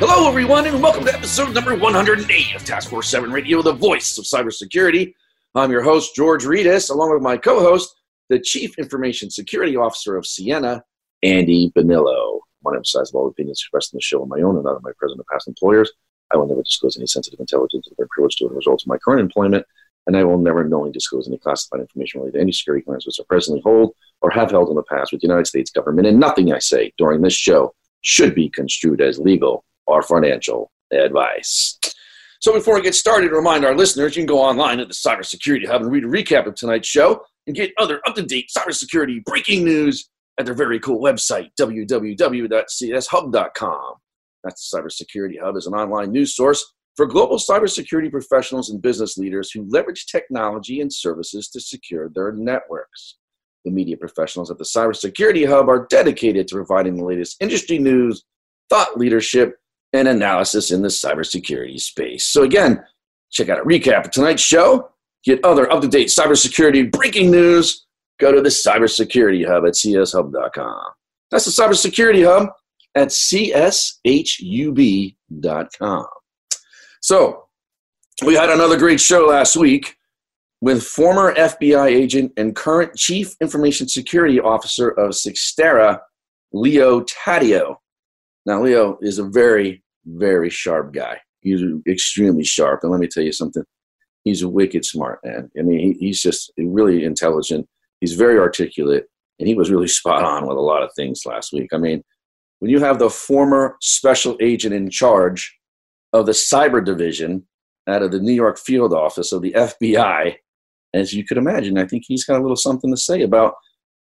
Hello, everyone, and welcome to episode number 108 of Task Force 7 Radio, the voice of cybersecurity. I'm your host, George Rettas, along with my co host, the Chief Information Security Officer of Ciena, Andy Bonillo. I want to emphasize all opinions expressed in the show on my own and not of my present or past employers. I will never disclose any sensitive intelligence I'm privileged to as a result of my current employment, and I will never knowingly disclose any classified information related to any security clearance which I presently hold or have held in the past with the United States government, and nothing I say during this show should be construed as legal or financial advice. So before we get started, remind our listeners you can go online at the Cybersecurity Hub and read a recap of tonight's show and get other up-to-date cybersecurity breaking news at their very cool website, www.cshub.com. That's the Cybersecurity Hub is an online news source for global cybersecurity professionals and business leaders who leverage technology and services to secure their networks. The media professionals at the Cybersecurity Hub are dedicated to providing the latest industry news, thought leadership, and analysis in the cybersecurity space. So, again, check out a recap of tonight's show, get other up to date cybersecurity breaking news, go to the Cybersecurity Hub at cshub.com. That's the Cybersecurity Hub at cshub.com. So, we had another great show last week with former FBI agent and current Chief Information Security Officer of Cyxtera, Leo Taddeo. Now, Leo is a very, very sharp guy. He's extremely sharp. And let me tell you something. He's a wicked smart man. I mean, he, he's just really intelligent. He's very articulate, and he was really spot on with a lot of things last week. I mean, when you have the former special agent in charge of the cyber division out of the New York field office of the FBI, as you could imagine, I think he's got a little something to say about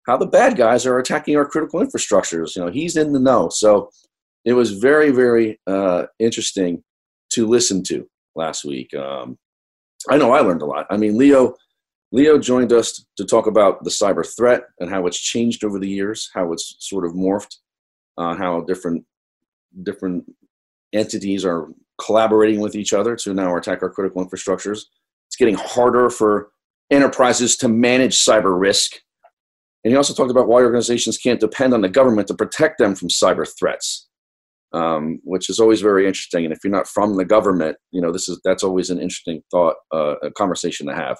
how the bad guys are attacking our critical infrastructures. You know, he's in the know. So it was very, very uh, interesting to listen to last week. Um, I know I learned a lot. I mean, Leo, Leo joined us to talk about the cyber threat and how it's changed over the years, how it's sort of morphed, uh, how different different entities are collaborating with each other to now attack our critical infrastructures. It's getting harder for enterprises to manage cyber risk. And he also talked about why organizations can't depend on the government to protect them from cyber threats um, which is always very interesting. And if you're not from the government, you know, this is that's always an interesting thought, uh, a conversation to have.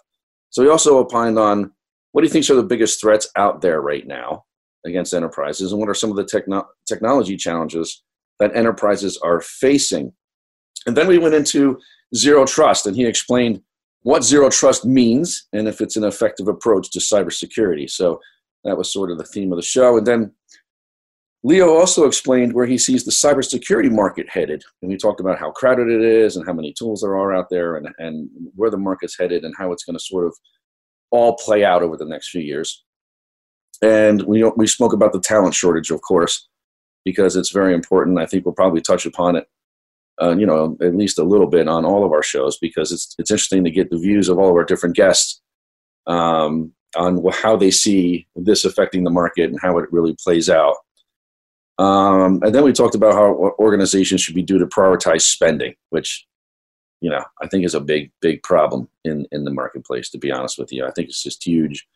So he also opined on what do you think are the biggest threats out there right now against enterprises, and what are some of the techno- technology challenges that enterprises are facing. And then we went into zero trust, and he explained what zero trust means and if it's an effective approach to cybersecurity. So that was sort of the theme of the show. And then Leo also explained where he sees the cybersecurity market headed. And we talked about how crowded it is and how many tools there are out there and, and where the market's headed and how it's going to sort of all play out over the next few years. And we, we spoke about the talent shortage, of course, because it's very important. I think we'll probably touch upon it, uh, you know, at least a little bit on all of our shows because it's, it's interesting to get the views of all of our different guests um, on how they see this affecting the market and how it really plays out. Um, and then we talked about how organizations should be due to prioritize spending, which, you know, I think is a big, big problem in, in the marketplace, to be honest with you. I think it's just huge.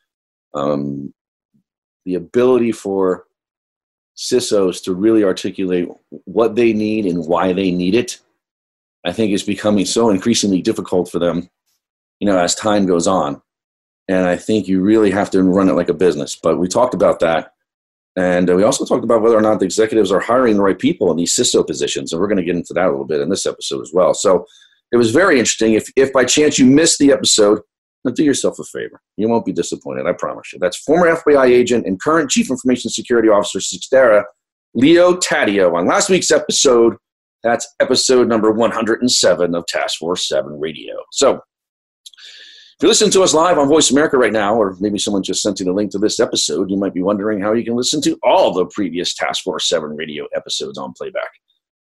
Um, the ability for CISOs to really articulate what they need and why they need it, I think is becoming so increasingly difficult for them, you know, as time goes on. And I think you really have to run it like a business. But we talked about that and uh, we also talked about whether or not the executives are hiring the right people in these CISO positions. And we're going to get into that a little bit in this episode as well. So it was very interesting. If, if by chance you missed the episode, do yourself a favor. You won't be disappointed, I promise you. That's former FBI agent and current Chief Information Security Officer Cyxtera, Leo Taddeo. On last week's episode, that's episode number 107 of Task Force 7 Radio. So you're listening to us live on Voice America right now, or maybe someone just sent you the link to this episode, you might be wondering how you can listen to all the previous Task Force 7 radio episodes on playback.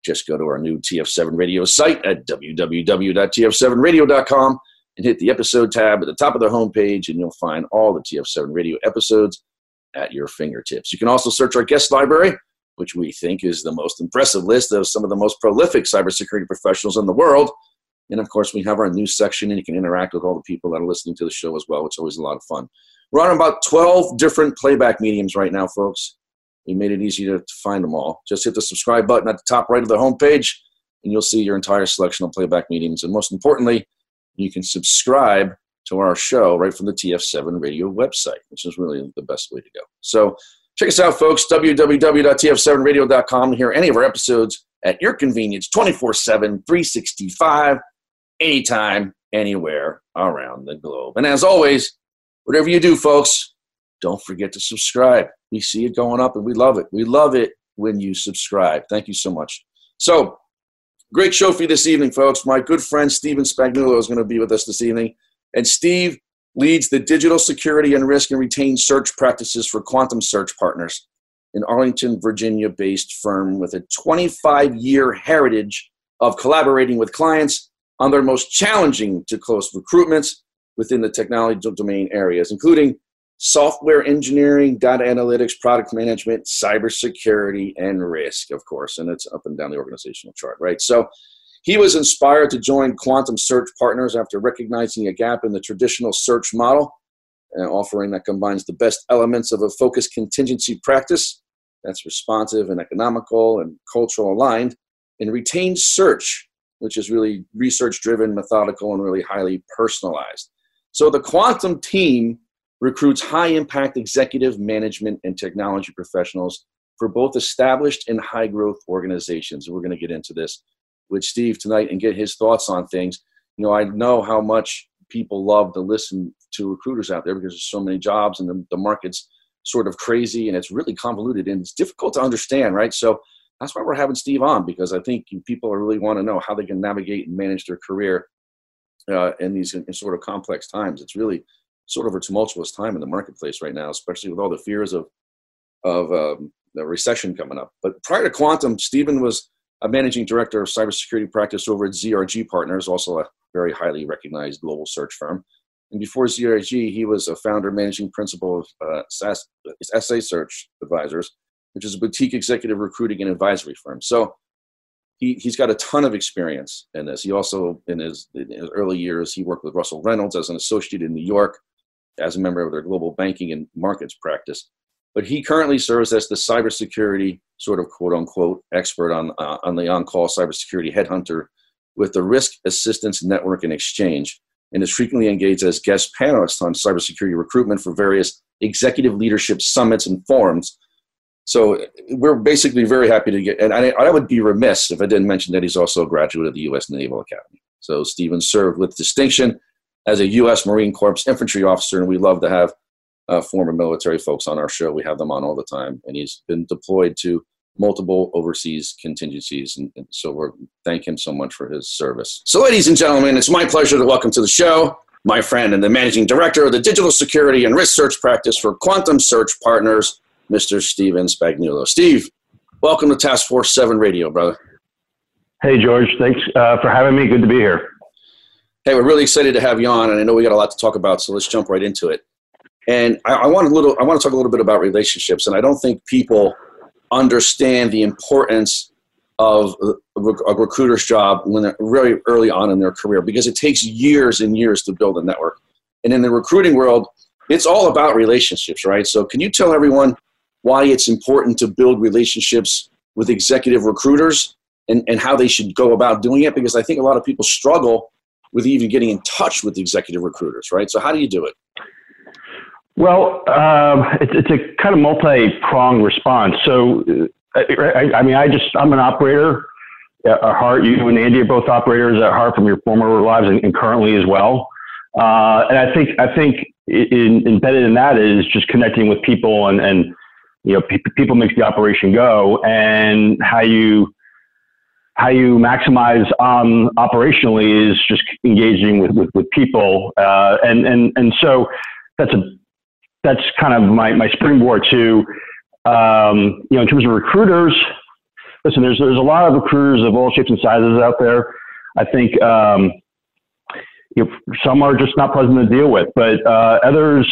just go to our new TF7 radio site at www.tf7radio.com and hit the episode tab at the top of the homepage, and you'll find all the TF7 radio episodes at your fingertips. You can also search our guest library, which we think is the most impressive list of some of the most prolific cybersecurity professionals in the world. And of course, we have our news section, and you can interact with all the people that are listening to the show as well, It's always a lot of fun. We're on about 12 different playback mediums right now, folks. We made it easy to, to find them all. Just hit the subscribe button at the top right of the homepage, and you'll see your entire selection of playback mediums. And most importantly, you can subscribe to our show right from the TF7 radio website, which is really the best way to go. So check us out, folks, www.tf7radio.com to hear any of our episodes at your convenience 24 7, 365, anytime, anywhere around the globe. And as always, whatever you do, folks, don't forget to subscribe. We see it going up and we love it. We love it when you subscribe. Thank you so much. So, great show for you this evening, folks. My good friend Stephen Spagnuolo is going to be with us this evening. And Steve leads the digital security and risk and retained search practices for Quantum Search Partners, an Arlington, Virginia based firm with a 25 year heritage of collaborating with clients on their most challenging to close recruitments within the technology domain areas, including software engineering, data analytics, product management, cybersecurity, and risk, of course. And it's up and down the organizational chart, right? So he was inspired to join Quantum Search Partners after recognizing a gap in the traditional search model, an offering that combines the best elements of a focused contingency practice that's responsive and economical and cultural aligned, and retained search, which is really research driven, methodical, and really highly personalized. So the Quantum team recruits high impact executive management and technology professionals for both established and high growth organizations. And we're going to get into this with Steve tonight and get his thoughts on things. You know, I know how much people love to listen to recruiters out there because there's so many jobs and the, the market's sort of crazy and it's really convoluted and it's difficult to understand, right? So that's why we're having Steve on because I think people really want to know how they can navigate and manage their career uh, in these in sort of complex times. It's really sort of a tumultuous time in the marketplace right now, especially with all the fears of of um, the recession coming up. But prior to Quantum, Stephen was a managing director of cybersecurity practice over at ZRG Partners, also a very highly recognized global search firm. And before ZRG, he was a founder, managing principal of uh, SAS, SA Search Advisors, which is a boutique executive recruiting and advisory firm. So he, he's got a ton of experience in this. He also, in his, in his early years, he worked with Russell Reynolds as an associate in New York, as a member of their global banking and markets practice. But he currently serves as the cybersecurity sort of quote unquote expert on, uh, on the on call cybersecurity headhunter with the Risk Assistance Network and Exchange and is frequently engaged as guest panelist on cybersecurity recruitment for various executive leadership summits and forums. So we're basically very happy to get, and I, I would be remiss if I didn't mention that he's also a graduate of the U.S. Naval Academy. So Stephen served with distinction as a U.S. Marine Corps infantry officer, and we love to have uh, former military folks on our show. We have them on all the time, and he's been deployed to multiple overseas contingencies, and, and so we thank him so much for his service. So, ladies and gentlemen, it's my pleasure to welcome to the show my friend and the managing director of the digital security and risk search practice for Quantum Search Partners, Mr. Stephen Spagnuolo. Steve, welcome to Task Force Seven Radio, brother. Hey, George. Thanks uh, for having me. Good to be here. Hey, we're really excited to have you on, and I know we got a lot to talk about, so let's jump right into it. And I, I, want a little. I want to talk a little bit about relationships, and I don't think people understand the importance of a, a recruiter's job when they're really early on in their career because it takes years and years to build a network. And in the recruiting world, it's all about relationships, right? So, can you tell everyone why it's important to build relationships with executive recruiters and, and how they should go about doing it? Because I think a lot of people struggle with even getting in touch with executive recruiters, right? So, how do you do it? Well, um, it's, it's a kind of multi-pronged response. So, uh, I, I, mean, I just I'm an operator at heart. You and Andy are both operators at heart from your former lives and, and currently as well. Uh, and I think I think in, embedded in that is just connecting with people and and you know pe- people makes the operation go and how you how you maximize um, operationally is just engaging with, with, with people uh, and and and so that's a that's kind of my, my springboard to, um, you know, in terms of recruiters, listen, there's there's a lot of recruiters of all shapes and sizes out there. I think um, you know, some are just not pleasant to deal with, but uh, others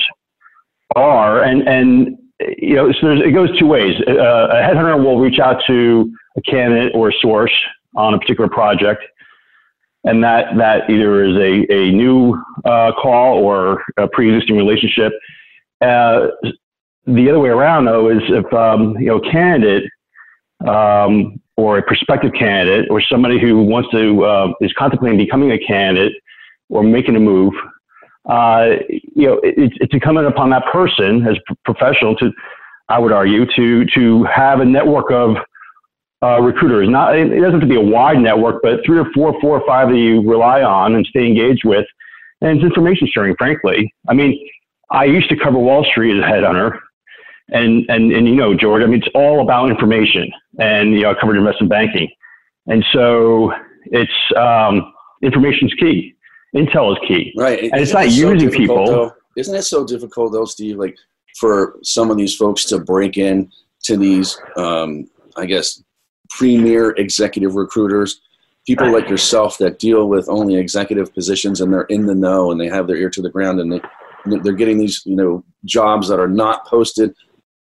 are, and and you know, so it goes two ways. Uh, a headhunter will reach out to a candidate or a source on a particular project, and that that either is a a new uh, call or a pre-existing relationship. Uh, the other way around, though, is if um, you know, a candidate um, or a prospective candidate or somebody who wants to uh, is contemplating becoming a candidate or making a move, uh, you know, it, it's incumbent upon that person as professional to, I would argue, to to have a network of uh, recruiters. Not it doesn't have to be a wide network, but three or four, four or five that you rely on and stay engaged with, and it's information sharing. Frankly, I mean, I used to cover Wall Street as a headhunter, and and and you know, George, I mean, it's all about information, and you know, I covered investment banking, and so it's um, information's key. Intel is key, right? And it's not using so people. Though? Isn't it so difficult though, Steve? Like for some of these folks to break in to these, um, I guess, premier executive recruiters, people like yourself that deal with only executive positions and they're in the know and they have their ear to the ground and they they're getting these you know jobs that are not posted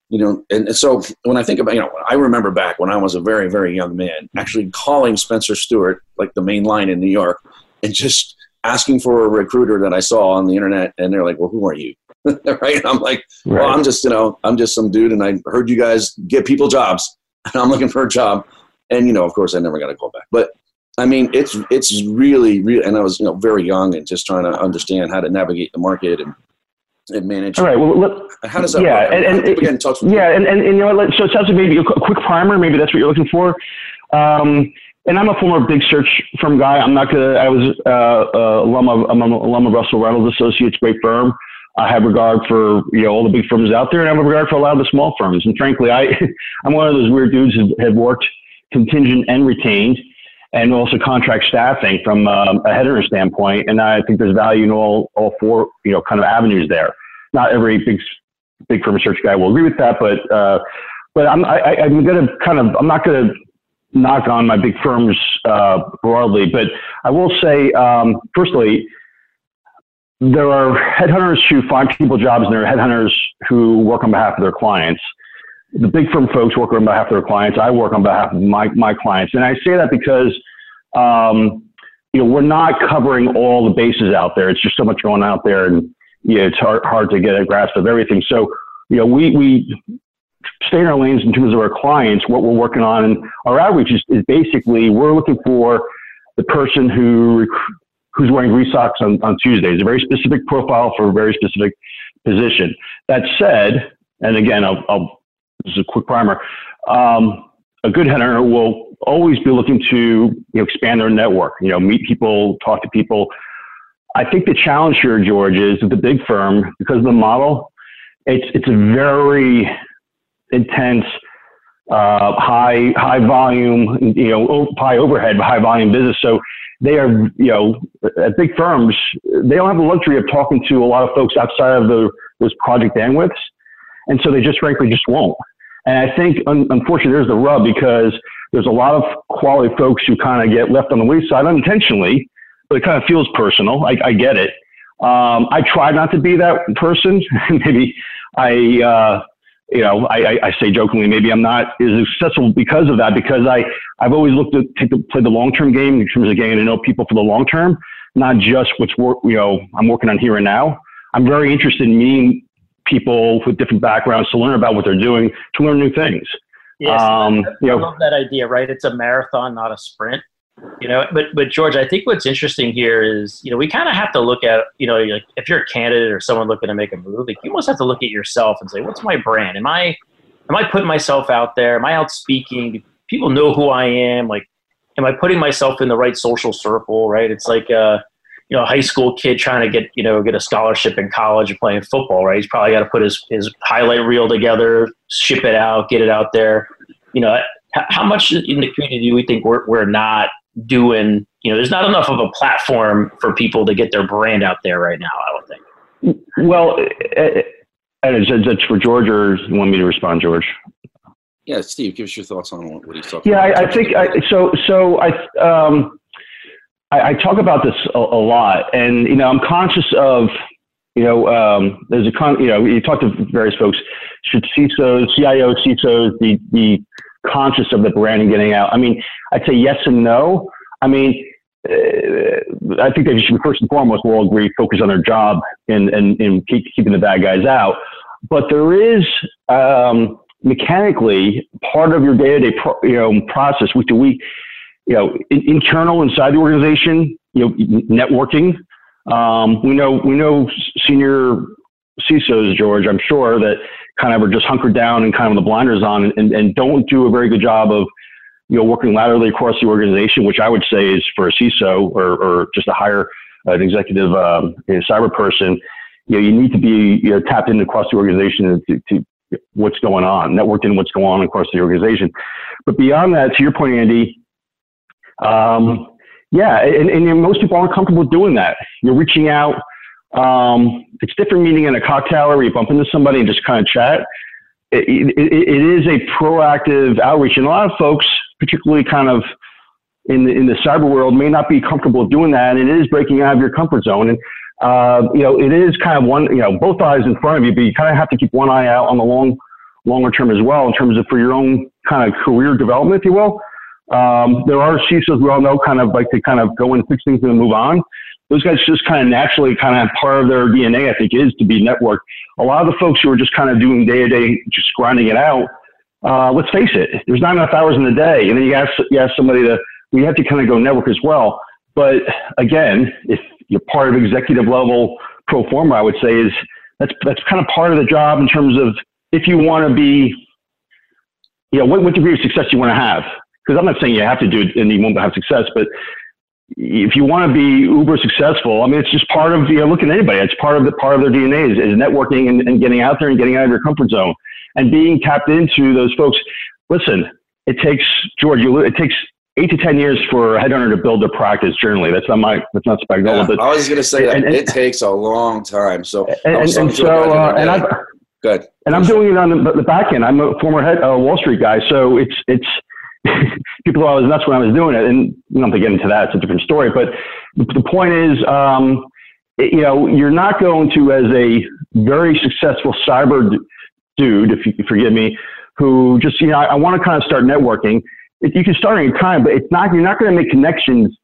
you know, and, so when I think about, you know, I remember back when I was a very, very young man, actually calling Spencer Stuart, like the main line in New York, and just asking for a recruiter that I saw on the internet, and they're like, "Well, who are you?" right? And I'm like, right. "Well, I'm just, you know, I'm just some dude, and I heard you guys get people jobs, and I'm looking for a job." And you know, of course, I never got a call back, but I mean, it's it's really, really, and I was, you know, very young and just trying to understand how to navigate the market and and manage. All right. Well, let, how does that yeah, work? And, and, again, talk yeah, and, and, and, you know, let, so it sounds like maybe a quick primer. Maybe that's what you're looking for. Um, and I'm a former big search firm guy. I'm not gonna. I was uh, uh, alum of I'm an alum of Russell Reynolds Associates, great firm. I have regard for you know all the big firms out there, and I have regard for a lot of the small firms. And frankly, I I'm one of those weird dudes who have worked contingent and retained, and also contract staffing from um, a header standpoint. And I think there's value in all all four you know kind of avenues there not every big big firm search guy will agree with that, but uh, but I'm I, I'm going to kind of I'm not to knock on my big firms uh, broadly, but I will say um, firstly there are headhunters who find people jobs, and there are headhunters who work on behalf of their clients. The big firm folks work on behalf of their clients. I work on behalf of my my clients, and I say that because. Um, you know, we're not covering all the bases out there. It's just so much going out there, and yeah, it's hard, hard to get a grasp of everything. So, you know, we, we stay in our lanes in terms of our clients, what we're working on. And our outreach is, is basically we're looking for the person who who's wearing Grease socks on, on Tuesdays, a very specific profile for a very specific position. That said, and again, I'll, I'll this is a quick primer. Um, a good headhunter will always be looking to you know, expand their network, you know, meet people, talk to people, I think the challenge here, George, is with the big firm because of the model. It's it's a very intense, uh, high high volume, you know, high overhead, high volume business. So they are, you know, at big firms, they don't have the luxury of talking to a lot of folks outside of the those project bandwidths, and so they just frankly just won't. And I think, un- unfortunately, there's the rub because there's a lot of quality folks who kind of get left on the wayside unintentionally but it kind of feels personal. I, I get it. Um, I try not to be that person. maybe I, uh, you know, I, I, say jokingly, maybe I'm not as successful because of that, because I, I've always looked to take the, play the long-term game in terms of getting to know people for the long term, not just what's work, you know, I'm working on here and now. I'm very interested in meeting people with different backgrounds to learn about what they're doing, to learn new things. Yes, um, I, I love that idea, right? It's a marathon, not a sprint you know but but george i think what's interesting here is you know we kind of have to look at you know like if you're a candidate or someone looking to make a move like you almost have to look at yourself and say what's my brand? Am i am i putting myself out there? Am i out speaking? Do people know who i am? Like am i putting myself in the right social circle? Right? It's like uh you know a high school kid trying to get you know get a scholarship in college and playing football right? He's probably got to put his his highlight reel together ship it out get it out there. You know how much in the community do we think we're, we're not doing you know there's not enough of a platform for people to get their brand out there right now i don't think well and it's, it's for george or you want me to respond george yeah, Steve, give us your thoughts on what he's talking. Yeah, I, I, think I, so. So I, um, I, I talk about this a, a, lot, and you know, I'm conscious of, you know, um, there's a con. You know, you talk to various folks. Should CISOs, CIOs, CISOs the, be conscious of the branding getting out? I mean, I'd say yes and no. I mean, uh, I think they should first and foremost, we'll agree, focus on their job and, and, and keep, keeping the bad guys out. But there is um, mechanically part of your day-to-day you know, process week to week, you know, in, internal inside the organization, you know, networking. Um, we know we know senior CISOs, George. I'm sure that kind of are just hunkered down and kind of the blinders on, and, and don't do a very good job of you know, working laterally across the organization, which I would say is for a CISO or, or just a higher uh, an executive um, cyber person, you know, you need to be you know, tapped in across the organization to, to what's going on, networked in what's going on across the organization. But beyond that, to your point, Andy, um, yeah, and, and most people aren't comfortable doing that. You're reaching out. Um, it's different meeting in a cocktail where you bump into somebody and just kind of chat. It, it, it is a proactive outreach, and a lot of folks particularly kind of in the, in the cyber world, may not be comfortable doing that. And it is breaking out of your comfort zone. And, uh, you know, it is kind of one, you know, both eyes in front of you, but you kind of have to keep one eye out on the long, longer term as well in terms of for your own kind of career development, if you will. Um, there are CISOs we all know kind of like to kind of go and fix things and move on. Those guys just kind of naturally kind of part of their DNA, I think, is to be networked. A lot of the folks who are just kind of doing day to day, just grinding it out, uh, let's face it, there's not enough hours in the day. And then you ask, you ask somebody to, we have to kind of go network as well. But again, if you're part of executive level pro forma, I would say is that's, that's kind of part of the job in terms of if you want to be, you know, what, what degree of success you want to have. Because I'm not saying you have to do it and you won't have success, but if you want to be uber successful, I mean, it's just part of, you know, look at anybody. It's part of the, part of their DNA is, is networking and, and getting out there and getting out of your comfort zone and being tapped into those folks. Listen, it takes George. it takes eight to ten years for a headhunter to build a practice. Generally, that's not my that's not spectacular. Yeah, but I was going to say that and, and, it takes a long time. So and, and so uh, and I good. And I'm doing it on the, the back end. I'm a former head uh, Wall Street guy, so it's it's people thought I was nuts when I was doing it, and not to get into that. It's a different story. But the point is. Um, you know, you're not going to, as a very successful cyber dude, if you forgive me, who just, you know, I, I want to kind of start networking. If you can start any time, but it's not, you're not going to make connections,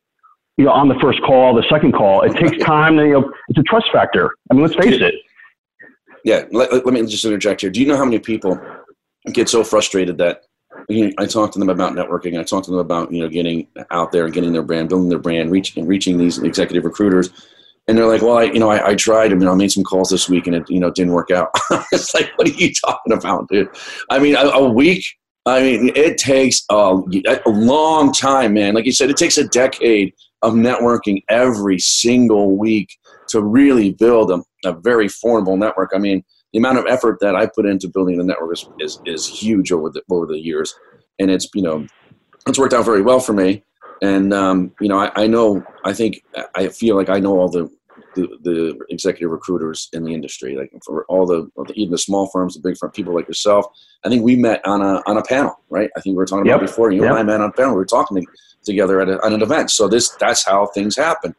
you know, on the first call, the second call. It takes time. You know, it's a trust factor. I mean, let's face it. Yeah. Let, let me just interject here. Do you know how many people get so frustrated that you know, I talk to them about networking. I talk to them about you know getting out there and getting their brand, building their brand, reaching reaching these executive recruiters and they're like, well, I, you know, I, I tried, I mean, I made some calls this week and it, you know, didn't work out. it's like, what are you talking about, dude? I mean, a, a week, I mean, it takes a, a long time, man. Like you said, it takes a decade of networking every single week to really build a, a very formidable network. I mean, the amount of effort that I put into building the network is, is, is huge over the, over the years. And it's, you know, it's worked out very well for me and um, you know, I, I, know, I think, I feel like I know all the, the, the executive recruiters in the industry, like for all the, even the small firms, the big firm, people like yourself. I think we met on a on a panel, right? I think we were talking about before. You yep. and I met on a panel. We were talking to, together at, a, at, an event. So this that's how things happen.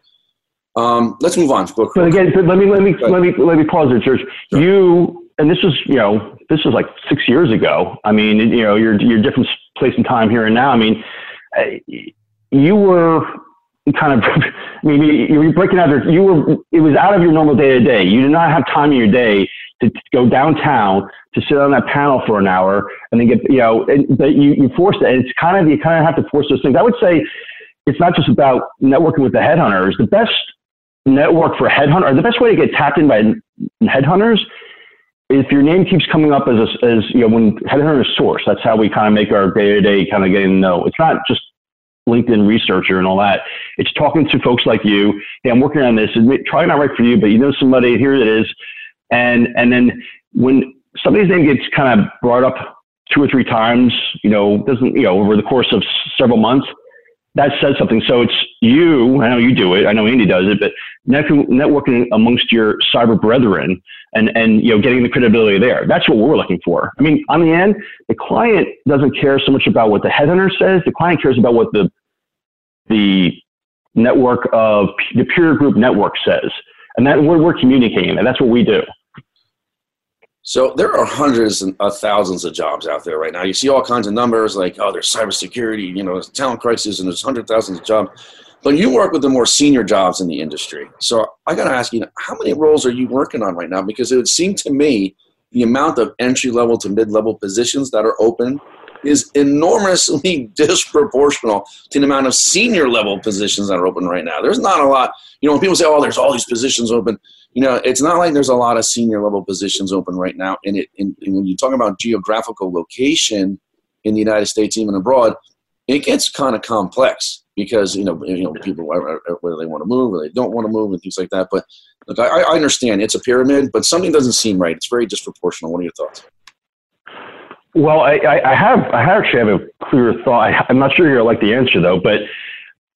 Um, let's move on. But again, but let me let me let me let me pause there, George. Sure. You and this was you know this was like six years ago. I mean, you know, you're you're different place and time here and now. I mean you were kind of, I mean, you were breaking out there. You were, it was out of your normal day to day. You did not have time in your day to, to go downtown to sit on that panel for an hour and then get, you know, and, but you, you forced it. And it's kind of, you kind of have to force those things. I would say it's not just about networking with the headhunters. The best network for headhunter, the best way to get tapped in by headhunters if your name keeps coming up as, a, as you know, when headhunters source, that's how we kind of make our day to day kind of getting to know. It's not just LinkedIn researcher and all that. It's talking to folks like you. Hey, I'm working on this. It's probably not right for you, but you know somebody. Here it is. And and then when somebody's name gets kind of brought up two or three times, you know, doesn't you know over the course of several months, that says something. So it's you. I know you do it. I know Andy does it, but networking amongst your cyber brethren and and you know getting the credibility there. That's what we're looking for. I mean, on the end, the client doesn't care so much about what the headhunter says. The client cares about what the the network of the peer group network says, and that we're, we're communicating, and that's what we do. So there are hundreds of uh, thousands of jobs out there right now. You see all kinds of numbers like, oh, there's cybersecurity, you know, talent crisis, and there's hundred thousands of jobs. But you work with the more senior jobs in the industry. So I got to ask you, how many roles are you working on right now? Because it would seem to me the amount of entry level to mid level positions that are open is enormously disproportional to the amount of senior level positions that are open right now. There's not a lot. You know, when people say, "Oh, there's all these positions open," you know, it's not like there's a lot of senior level positions open right now. And it, and, and when you talk about geographical location in the United States, even abroad, it gets kind of complex because you know, you know, people whether they want to move or they don't want to move and things like that. But look, I, I understand it's a pyramid, but something doesn't seem right. It's very disproportional. What are your thoughts? Well, I, I have I actually have a clear thought. I, am not sure you're like the answer though, but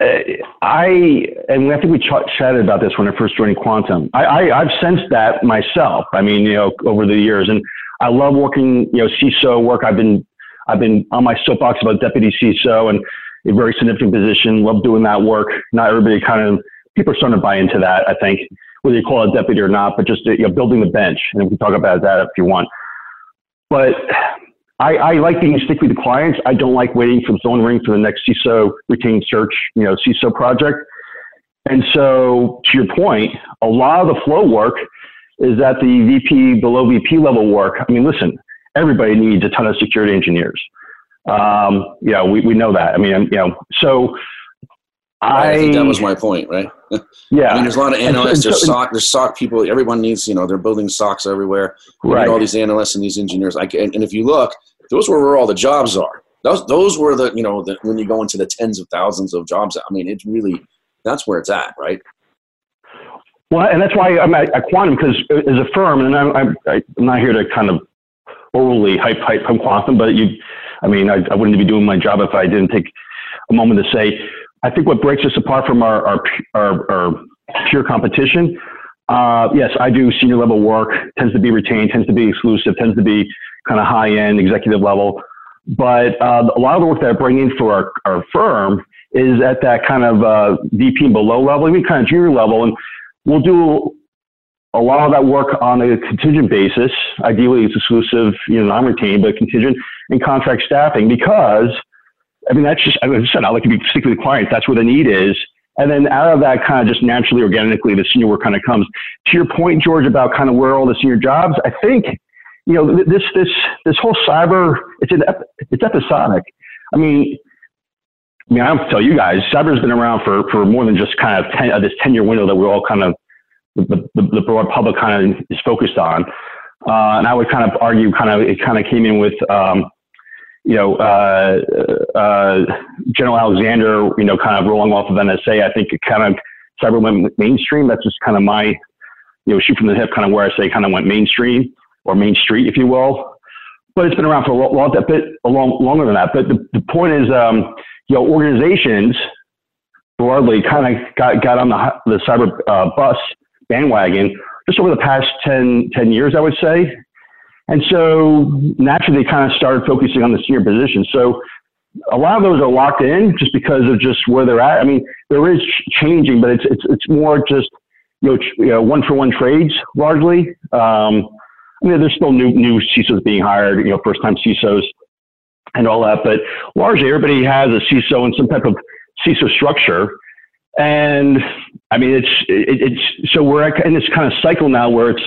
uh, I and I think we ch- chatted about this when I first joined Quantum. I, I have sensed that myself. I mean, you know, over the years, and I love working. You know, CISO work. I've been I've been on my soapbox about deputy CISO and a very significant position. Love doing that work. Not everybody kind of people are starting to buy into that. I think whether you call it deputy or not, but just you know, building the bench, and we can talk about that if you want. But I, I like being sticky with the clients. I don't like waiting for the phone ring for the next CISO retained search, you know, CISO project. And so, to your point, a lot of the flow work is at the VP, below VP level work. I mean, listen, everybody needs a ton of security engineers. Um, you know, we, we know that. I mean, you know, so I, I, think that was my point, right? Yeah. I mean, there's a lot of analysts. There's SOC. There's SOC people. Everyone needs. You know, they're building SOCs everywhere. right. all these analysts and these engineers. I and, and if you look, those were where all the jobs are. Those those were the you know the, when you go into the tens of thousands of jobs. I mean, it's really that's where it's at, right? Well, and that's why I'm at, at Quantum because as a firm, and I'm, I'm, I'm not here to kind of overly hype hype from Quantum, but you, I mean, I, I wouldn't be doing my job if I didn't take a moment to say, I think what breaks us apart from our our, our, our pure competition. Uh, yes, I do senior level work, tends to be retained, tends to be exclusive, tends to be kind of high end executive level. But uh, a lot of the work that I bring in for our, our firm is at that kind of uh, VP and below level, even kind of junior level. And we'll do a lot of that work on a contingent basis. Ideally, it's exclusive, you know, non-retained, but contingent and contract staffing because, I mean, that's just, I said, I like to be with clients. That's where the need is. And then out of that kind of just naturally, organically, the senior work kind of comes. To your point, George, about kind of where all the senior jobs, I think you know, this this this whole cyber it's an it's episodic. I mean, I mean, I don't tell you guys, cyber's been around for for more than just kind of ten, uh, this ten year window that we're all kind of the, the, the broad public kind of is focused on. Uh, and I would kind of argue, kind of it kind of came in with. Um, you know, uh, uh, General Alexander, you know, kind of rolling off of NSA. I think it kind of cyber went mainstream. That's just kind of my, you know, shoot from the hip, kind of where I say kind of went mainstream or Main Street, if you will. But it's been around for a long, a bit a long, longer than that. But the, the point is, um, you know, organizations broadly kind of got, got on the, the cyber uh, bus bandwagon just over the past 10, 10 years, I would say. And so naturally, they kind of started focusing on the senior position. So a lot of those are locked in just because of just where they're at. I mean, there is changing, but it's it's it's more just you know, one for one trades largely. Um, I mean, there's still new new CISOs being hired, you know, first time CISOs and all that, but largely everybody has a CISO and some type of CISO structure. And I mean, it's it, it's so we're in this kind of cycle now where it's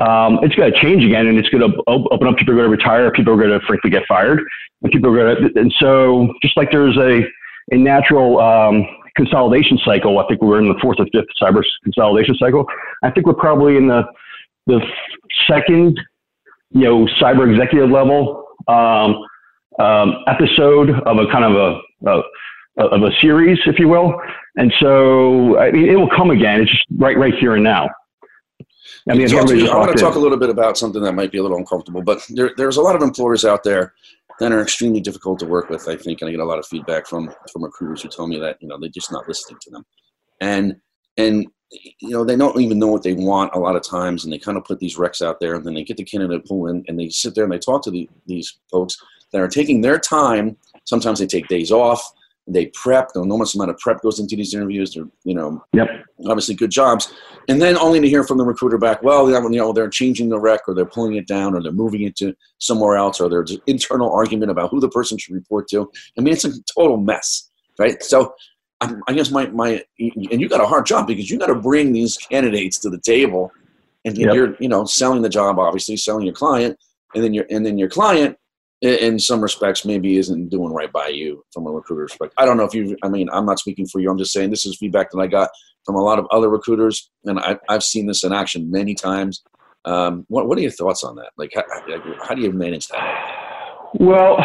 um, it's going to change again, and it's going to open up. People are going to retire. People are going to frankly get fired, and people are going to. And so, just like there's a a natural um, consolidation cycle, I think we're in the fourth or fifth cyber consolidation cycle. I think we're probably in the the second, you know, cyber executive level um, um, episode of a kind of a, a, of a series, if you will. And so I mean, it will come again. It's just right right here and now. I mean, I want to talk a little bit about something that might be a little uncomfortable, but there, there's a lot of employers out there that are extremely difficult to work with. I think, and I get a lot of feedback from from recruiters who tell me that you know they're just not listening to them, and and you know they don't even know what they want a lot of times, and they kind of put these recs out there, and then they get the candidate pool in, and they sit there and they talk to the, these folks that are taking their time. Sometimes they take days off they prep. The enormous amount of prep goes into these interviews. They're, you know, yep. obviously good jobs. And then only to hear from the recruiter back, well, you know, they're changing the rec or they're pulling it down or they're moving it to somewhere else or there's an internal argument about who the person should report to. I mean, it's a total mess, right? So I guess my, my, and you got a hard job because you got to bring these candidates to the table and yep. you're, you know, selling the job, obviously selling your client and then your, and then your client in some respects maybe isn't doing right by you from a recruiter perspective. I don't know if you, I mean, I'm not speaking for you. I'm just saying this is feedback that I got from a lot of other recruiters, and I, have seen this in action many times. Um, what, what are your thoughts on that? Like, how, how do you manage that? Well,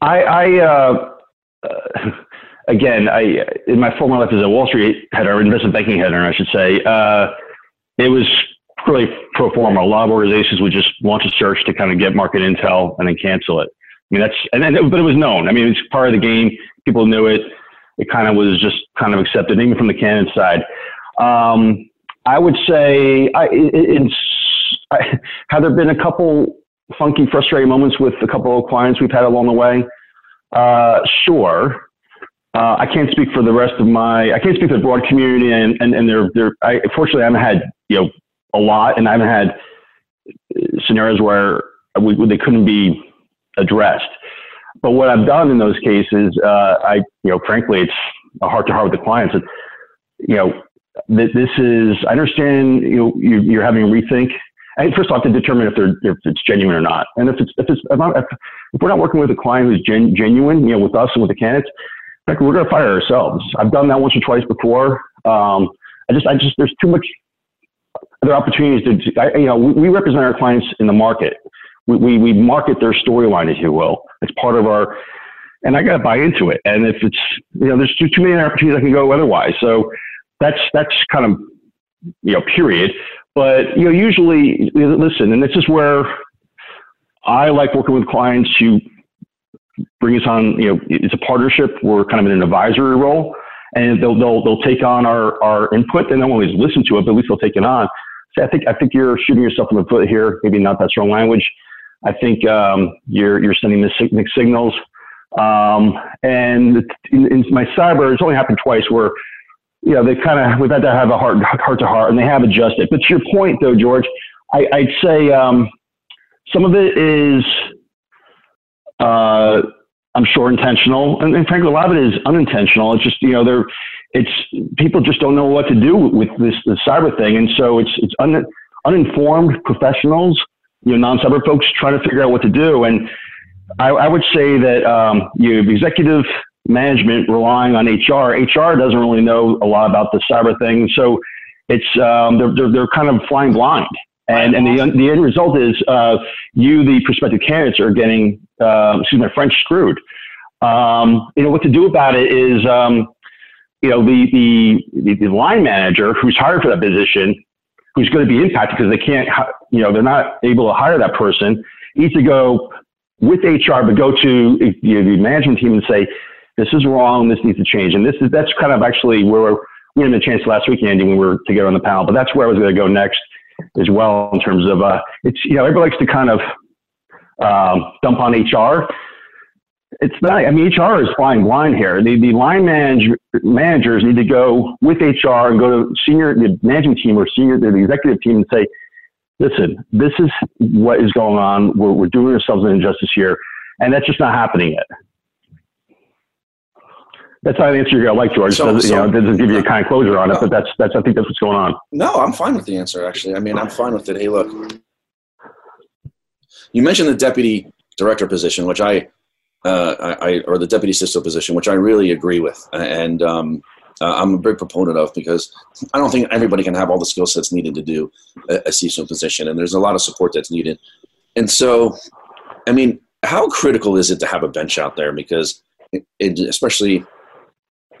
I, I uh, uh, again, I in my former life as a Wall Street header, investment banking header, I should say, uh, it was really pro forma. A lot of organizations would just launch a search to kind of get market intel and then cancel it. I mean, that's, and then, but it was known. I mean, it's part of the game. People knew it. It kind of was just kind of accepted, even from the candidate side. Um, I would say, I, in, I, have there been a couple funky, frustrating moments with a couple of clients we've had along the way? Uh, sure. Uh, I can't speak for the rest of my, I can't speak for the broad community and, and, and they're, they're, I, fortunately I haven't had, you know, a lot, and I haven't had scenarios where we, they couldn't be addressed. But what I've done in those cases, uh, I, you know, frankly, it's a heart to heart with the clients. And, you know, th- this is, I understand, you know, you, you're having a rethink. And first off, to determine if they're, if it's genuine or not. And if it's, if it's, if, if, if we're not working with a client who's gen, genuine, you know, with us and with the candidates, we're going to fire ourselves. I've done that once or twice before. Um, I just, I just, there's too much other opportunities to, you know, we, represent our clients in the market. We, we, we market their storyline, if you will. It's part of our, and I got to buy into it. And if it's, you know, there's too, too many opportunities I can go otherwise. So that's, that's kind of, you know, period. But, you know, usually, listen, and this is where I like working with clients who bring us on, you know, it's a partnership. We're kind of in an advisory role and they'll, they'll, they'll take on our, our input. They don't always listen to it, but at least they'll take it on. I think, I think you're shooting yourself in the foot here. Maybe not that strong language. I think um, you're, you're sending mixed signals. Um, and in, in, my cyber, it's only happened twice where, you know, they kind of, we've had to have a heart, heart to heart and they have adjusted. But to your point though, George, I, would say um, some of it is, uh, I'm sure intentional, and, and, frankly, a lot of it is unintentional. It's just you know, they're it's people just don't know what to do with this the cyber thing, and so it's it's un, uninformed professionals, you know, non-cyber folks trying to figure out what to do. And I, I would say that um, you have executive management relying on HR. HR doesn't really know a lot about the cyber thing, so it's um, they're, they're they're kind of flying blind. And, and the, the end result is uh, you, the prospective candidates, are getting, uh, excuse my French, screwed. Um, you know, what to do about it is, um, you know, the, the, the line manager who's hired for that position, who's going to be impacted because they can't, you know, they're not able to hire that person, needs to go with HR, but go to you know, the management team and say, this is wrong, this needs to change. And this is, that's kind of actually where we had a chance last week, Andy, when we were together on the panel, but that's where I was going to go next as well in terms of uh, it's you know everybody likes to kind of um, dump on HR. It's not. I mean, HR is flying blind here. The the line manage, managers need to go with HR and go to senior the management team or senior the executive team and say, listen, this is what is going on. We're we're doing ourselves an injustice here, and that's just not happening yet. That's not an answer you're gonna like, George. So, doesn't, so, you know, doesn't give you a kind of closure on it, but that's that's I think that's what's going on. No, I'm fine with the answer. Actually, I mean, I'm fine with it. Hey, look, you mentioned the deputy director position, which I, uh, I, or the deputy CISO position, which I really agree with, and um, uh, I'm a big proponent of because I don't think everybody can have all the skill sets needed to do a, a CISO position, and there's a lot of support that's needed. And so, I mean, how critical is it to have a bench out there? Because, it, it, especially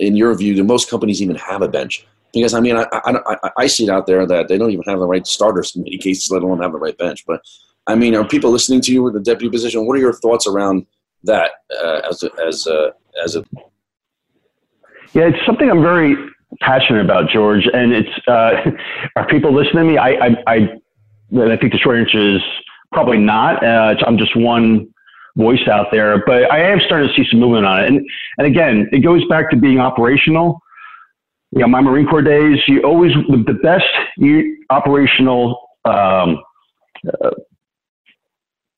in your view, do most companies even have a bench? Because I mean, I, I, I, see it out there that they don't even have the right starters in many cases, let alone have the right bench. But I mean, are people listening to you with the deputy position? What are your thoughts around that uh, as a, as a, as a yeah, it's something I'm very passionate about, George. And it's uh, are people listening to me? I I, I, I think the short answer is probably not. Uh, I'm just one voice out there, but I am starting to see some movement on it. And and again, it goes back to being operational. You know, my Marine Corps days, you always the best operational um, uh,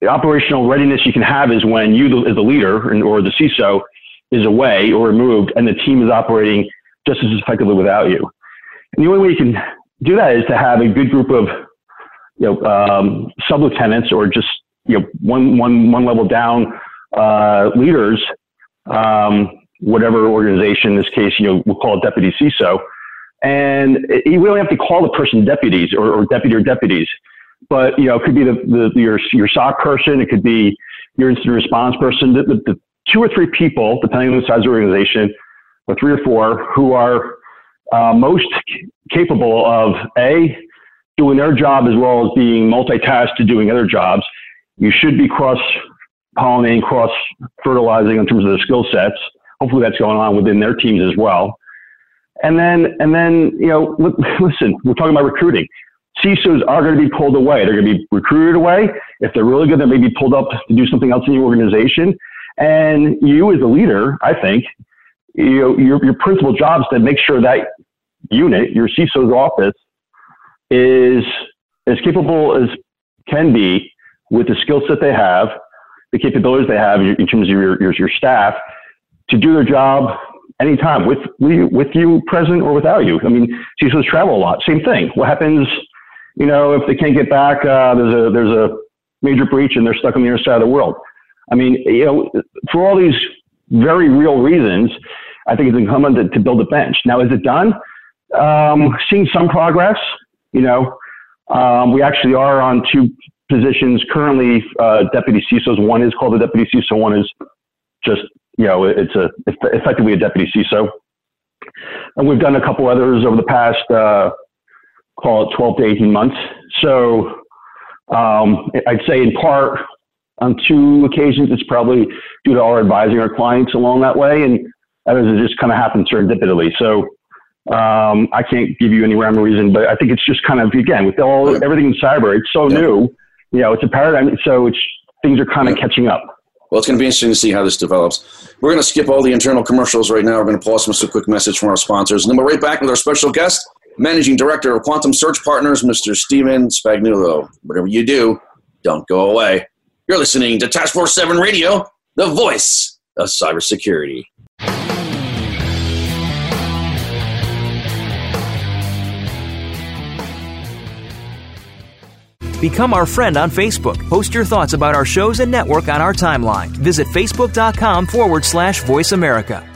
operational readiness you can have is when you, as the leader or the CISO, is away or removed, and the team is operating just as effectively without you. And the only way you can do that is to have a good group of you know um, sub lieutenants or just you know one one one level down uh, leaders, um, whatever organization in this case you know we'll call it deputy CISO, and it, we don't have to call the person deputies or, or deputy or deputies, but you know it could be the, the your your SOC person, it could be your incident response person. The, the, the two or three people, depending on the size of the organization, or three or four, who are uh, most capable of a doing their job as well as being multitasked to doing other jobs. You should be cross pollinating, cross fertilizing in terms of the skill sets. Hopefully, that's going on within their teams as well. And then, and then, you know, listen, we're talking about recruiting. CISOs are going to be pulled away. They're going to be recruited away. If they're really good, they may be pulled up to do something else in the organization. And you, as a leader, I think, you know, your, your principal job is to make sure that unit, your CISO's office, is as capable as can be with the skill set they have, the capabilities they have in terms of your, your, your staff to do their job anytime with, with you present or without you. I mean, CISOs travel a lot. Same thing. What happens, you know, if they can't get back, uh, there's a, there's a major breach and they're stuck on the other side of the world. I mean, you know, for all these very real reasons, I think it's incumbent to, to build a bench. Now, is it done? Um, seeing some progress. You know, um, we actually are on two positions currently. Uh, deputy CISOs. One is called the deputy CISO. One is just you know, it's a effectively a deputy CISO. And we've done a couple others over the past, uh, call it 12 to 18 months. So um, I'd say in part on two occasions, it's probably due to our advising our clients along that way, and others it just kind of happened serendipitously. So um, I can't give you any rhyme or reason, but I think it's just kind of again with all everything in cyber, it's so yeah. new. You know, it's a paradigm, so it's things are kind of catching up. Well, it's going to be interesting to see how this develops. We're going to skip all the internal commercials right now. We're going to pause with a quick message from our sponsors, and then we're right back with our special guest, Managing Director of Quantum Search Partners, Mr. Stephen Spagnuolo. Whatever you do, don't go away. You're listening to Task Force 7 Radio, the voice of cybersecurity. Become our friend on Facebook. Post your thoughts about our shows and network on our timeline. Visit facebook.com forward slash voice America.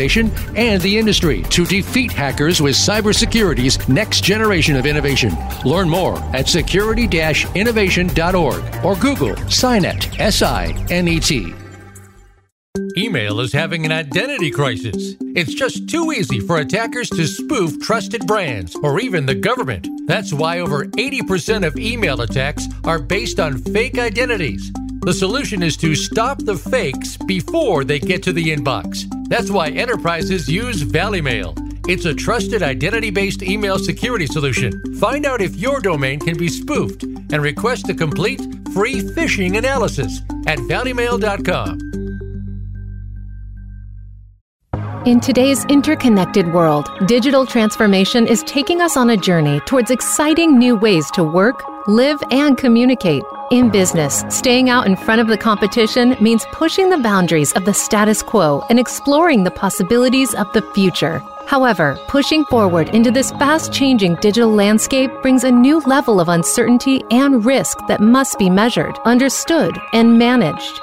and the industry to defeat hackers with cybersecurity's next generation of innovation. Learn more at security security-innovation.org or Google SINET, S-I-N-E-T. Email is having an identity crisis. It's just too easy for attackers to spoof trusted brands or even the government. That's why over 80% of email attacks are based on fake identities. The solution is to stop the fakes before they get to the inbox. That's why enterprises use Valimail. It's a trusted identity based email security solution. Find out if your domain can be spoofed and request a complete free phishing analysis at valimail.com. In today's interconnected world, digital transformation is taking us on a journey towards exciting new ways to work, live, and communicate In business, staying out in front of the competition means pushing the boundaries of the status quo and exploring the possibilities of the future. However, pushing forward into this fast changing digital landscape brings a new level of uncertainty and risk that must be measured, understood, and managed.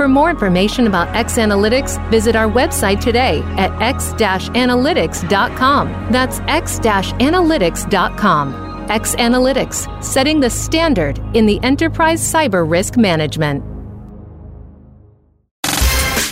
For more information about X Analytics, visit our website today at x-analytics.com. That's x-analytics.com. X Analytics, setting the standard in the enterprise cyber risk management.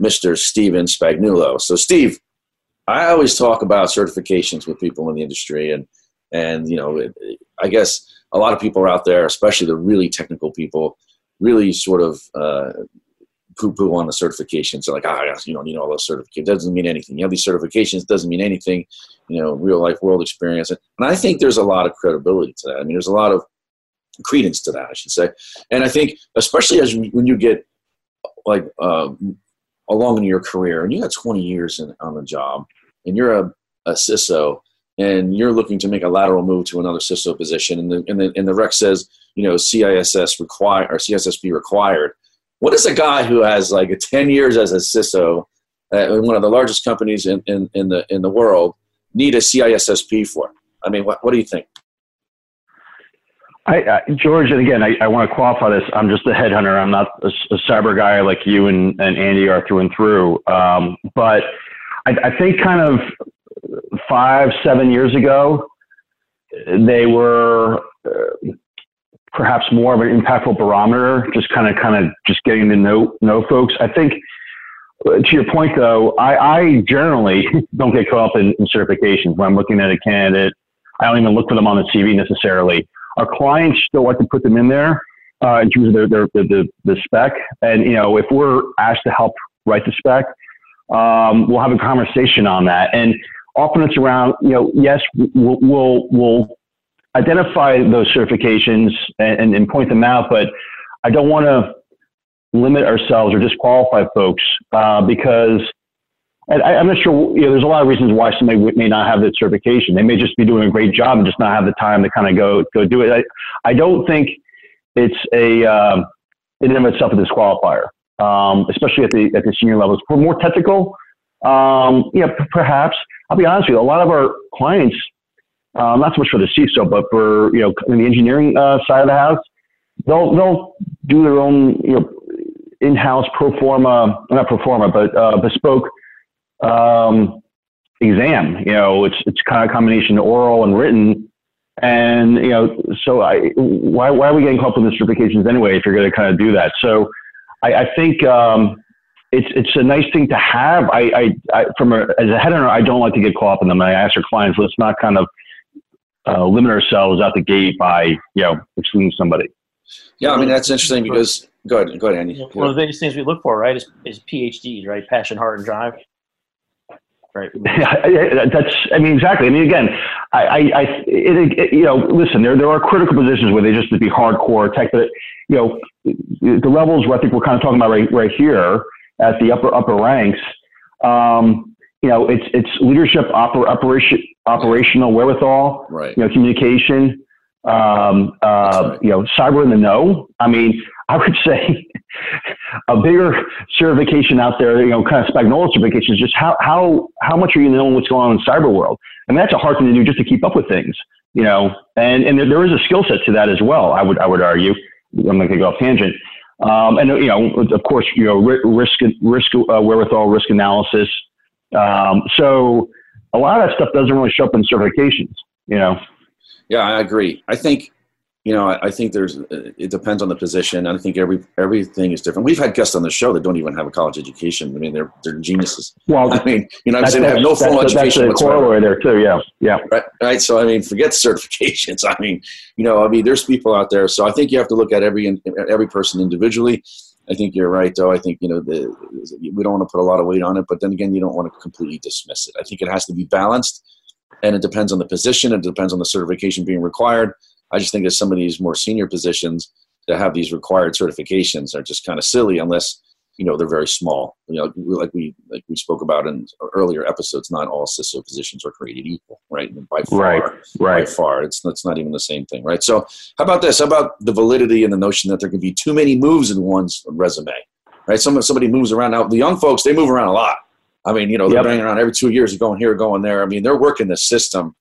Mr. Stephen Spagnuolo. So, Steve, I always talk about certifications with people in the industry, and and you know, it, I guess a lot of people are out there, especially the really technical people, really sort of uh, poo-poo on the certifications. They're like, ah, you don't need all those certifications. Doesn't mean anything. You have these certifications, doesn't mean anything. You know, real life world experience, and I think there's a lot of credibility to that. I mean, there's a lot of credence to that, I should say. And I think, especially as when you get like uh, along in your career and you got 20 years in, on the job and you're a, a CISO and you're looking to make a lateral move to another CISO position and the, and the, and the rec says, you know, CISS required or CSSP required. What does a guy who has like 10 years as a CISO at one of the largest companies in, in, in, the, in the world need a CISSP for? I mean, what, what do you think? I, uh, George, and again, I, I want to qualify this. I'm just a headhunter. I'm not a, a cyber guy like you and, and Andy are through and through. Um, but I, I think kind of five, seven years ago, they were uh, perhaps more of an impactful barometer, just kind of, kind of just getting to know know folks. I think, uh, to your point though, I, I generally don't get caught up in, in certifications when I'm looking at a candidate. I don't even look for them on the CV necessarily. Our clients still like to put them in there uh, in terms of their, their, the, the spec. And, you know, if we're asked to help write the spec, um, we'll have a conversation on that. And often it's around, you know, yes, we'll, we'll, we'll identify those certifications and, and, and, point them out, but I don't want to limit ourselves or disqualify folks uh, because and I, am not sure, you know, there's a lot of reasons why somebody may not have that certification. They may just be doing a great job and just not have the time to kind of go, go do it. I, I don't think it's a, um, in and of itself a disqualifier, um, especially at the, at the senior levels. For more technical, um, yeah, p- perhaps. I'll be honest with you, a lot of our clients, um, not so much for the CISO, but for, you know, in the engineering uh, side of the house, they'll, they'll do their own, you know, in-house pro forma, not pro forma, but uh, bespoke um, exam. You know, it's it's kind of a combination of oral and written. And you know, so I why why are we getting called for the certifications anyway if you're going to kind of do that? So I, I think um, it's it's a nice thing to have. I, I, I from a, as a headhunter, I don't like to get caught up in them. And I ask our clients, let's not kind of uh, limit ourselves out the gate by you know excluding somebody. Yeah, I mean that's interesting because go ahead, go ahead, Andy. One of the biggest things we look for, right, is, is PhDs, right, passion, heart, and drive. Right. That's, I mean, exactly. I mean, again, I, I, I it, it, you know, listen, there, there are critical positions where they just to be hardcore tech, but, you know, the levels where I think we're kind of talking about right, right here at the upper, upper ranks, um, you know, it's, it's leadership, oper, operation, operational wherewithal, right. you know, communication, um, uh, right. you know, cyber in the know. I mean, I would say a bigger certification out there, you know, kind of Spagnuolo certification is just how, how, how much are you knowing what's going on in the cyber world? I mean, that's a hard thing to do just to keep up with things, you know, and, and there, there is a skill set to that as well. I would, I would argue, I'm not going to go off tangent. Um, and, you know, of course, you know, risk, risk uh, wherewithal, risk analysis. Um, so a lot of that stuff doesn't really show up in certifications, you know? Yeah, I agree. I think you know, I, I, think there's uh, it depends on the position. I think every everything is different. We've had guests on the show that don't even have a college education. I mean, they're they're geniuses. Well, I mean, you know, I'm saying they have no formal education. That's a corollary there too. Yeah, yeah. Right, right. So I mean, forget certifications. I mean, you know, I mean, there's people out there. So I think you have to look at every every person individually. I think you're right, though. I think you know the, we don't want to put a lot of weight on it, but then again, you don't want to completely dismiss it. I think it has to be balanced, and it depends on the position. It depends on the certification being required I just think that some of these more senior positions that have these required certifications are just kind of silly unless you know they're very small. You know, like we like we spoke about in earlier episodes, not all CISO positions are created equal, right? And by far, right, right. by far, it's that's not even the same thing, right? So, how about this? How about the validity and the notion that there can be too many moves in one's resume, right? Some somebody moves around now. The young folks they move around a lot. I mean, you know, they're yep. banging around every two years, going here, going there. I mean, they're working the system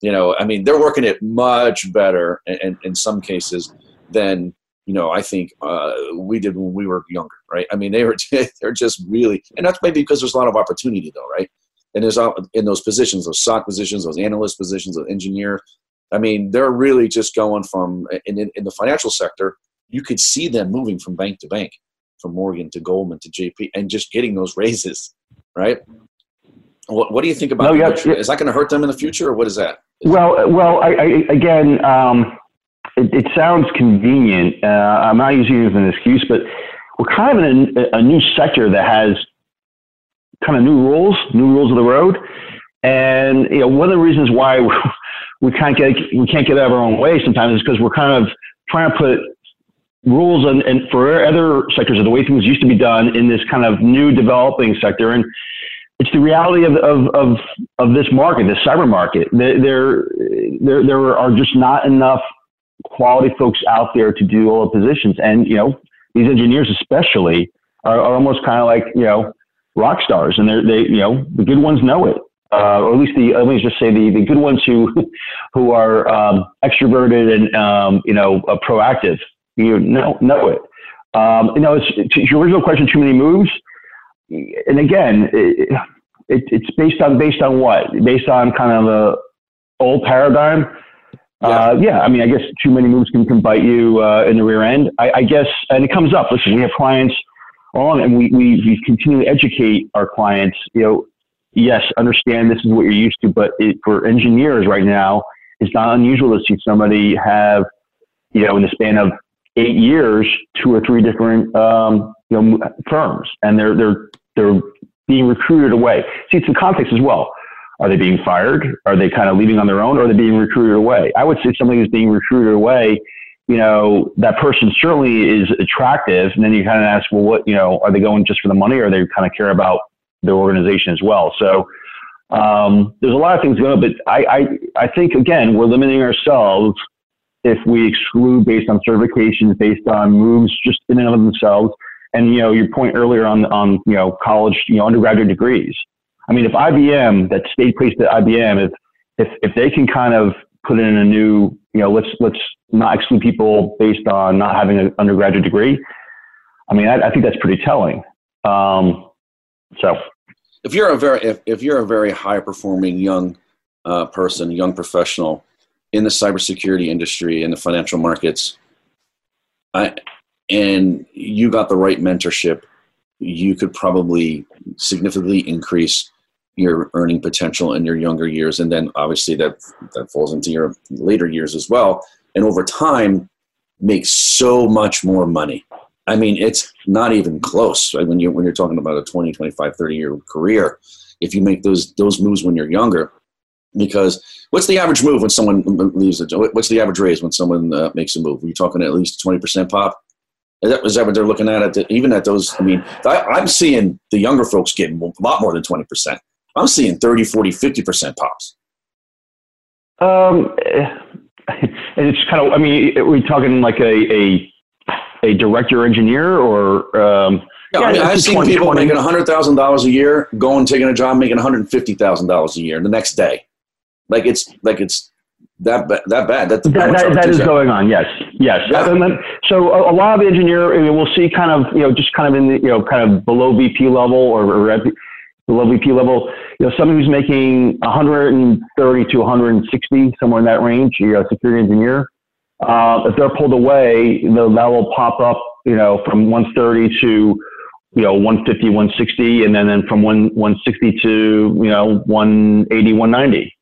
you know, I mean, they're working it much better in, in some cases than you know I think uh, we did when we were younger, right? I mean, they were they're just really, and that's maybe because there's a lot of opportunity though, right? And there's in those positions, those SOC positions, those analyst positions, those engineer. I mean, they're really just going from in, in, in the financial sector. You could see them moving from bank to bank, from Morgan to Goldman to JP, and just getting those raises, right? What, what do you think about no, yeah, Is that going to hurt them in the future, or what is that? Well, well, I, I, again, um, it, it, sounds convenient. Uh, I'm not using it as an excuse, but we're kind of in a, a, new sector that has kind of new rules, new rules of the road, and you know, one of the reasons why we can't get we can't get out of our own way sometimes is because we're kind of trying to put rules and, and for other sectors of the way things used to be done in this kind of new developing sector and it's the reality of, of, of, of this market, this cyber market. There, there, there are just not enough quality folks out there to do all the positions. And, you know, these engineers especially are, are almost kind of like, you know, rock stars and they're, they, you know, the good ones know it. Uh, or at least the, let me just say the, the good ones who, who are, um, extroverted and, um, you know, uh, proactive, you know, know it. Um, you know, it's, to your original question, too many moves and again, it, it, it's based on based on what? Based on kind of a old paradigm. Yeah. Uh, yeah, I mean, I guess too many moves can, can bite you uh, in the rear end. I, I, guess, and it comes up. Listen, we have clients on, and we, we, we continue to educate our clients. You know, yes, understand this is what you're used to, but it, for engineers right now, it's not unusual to see somebody have, you know, in the span of eight years, two or three different um, you know firms, and they're they're they're being recruited away. See, it's the context as well. Are they being fired? Are they kind of leaving on their own? Or are they being recruited away? I would say somebody who's being recruited away, you know, that person certainly is attractive. And then you kind of ask, well, what, you know, are they going just for the money or they kind of care about the organization as well? So um, there's a lot of things going, on, but I, I, I think, again, we're limiting ourselves if we exclude based on certifications, based on moves just in and of themselves and you know your point earlier on on you know college you know undergraduate degrees. I mean, if IBM that stayed placed at IBM, if if if they can kind of put in a new you know let's let's not exclude people based on not having an undergraduate degree. I mean, I, I think that's pretty telling. Um, so, if you're a very if, if you're a very high performing young uh, person, young professional in the cybersecurity industry in the financial markets, I and you got the right mentorship, you could probably significantly increase your earning potential in your younger years, and then obviously that that falls into your later years as well. And over time, make so much more money. I mean, it's not even close right? when you when you're talking about a 20, 25, 30 year career. if you make those those moves when you're younger. Because what's the average move when someone leaves? A, what's the average raise when someone uh, makes a move? Are you talking at least twenty percent pop? Is that, is that what they're looking at? at the, even at those, I mean, I, am seeing the younger folks getting a lot more than 20%. I'm seeing 30, 40, 50% pops. Um, and it's kind of, I mean, are we talking like a, a, a director engineer or, um, yeah, I mean, I've seen 20, people 20. making $100,000 a year, going, taking a job, making $150,000 a year the next day. Like it's, like it's that that bad. That, that, that, that is going on. Yes, yes. Yeah. Then, so a, a, lot of the engineer, I mean, we'll see kind of you know just kind of in the you know kind of below VP level or, or below VP level. You know, someone who's making 130 to 160 somewhere in that range. You know, security engineer. Uh, if they're pulled away, the, that will pop up. You know, from 130 to you know 150, 160, and then then from one 160 to you know 180, 190.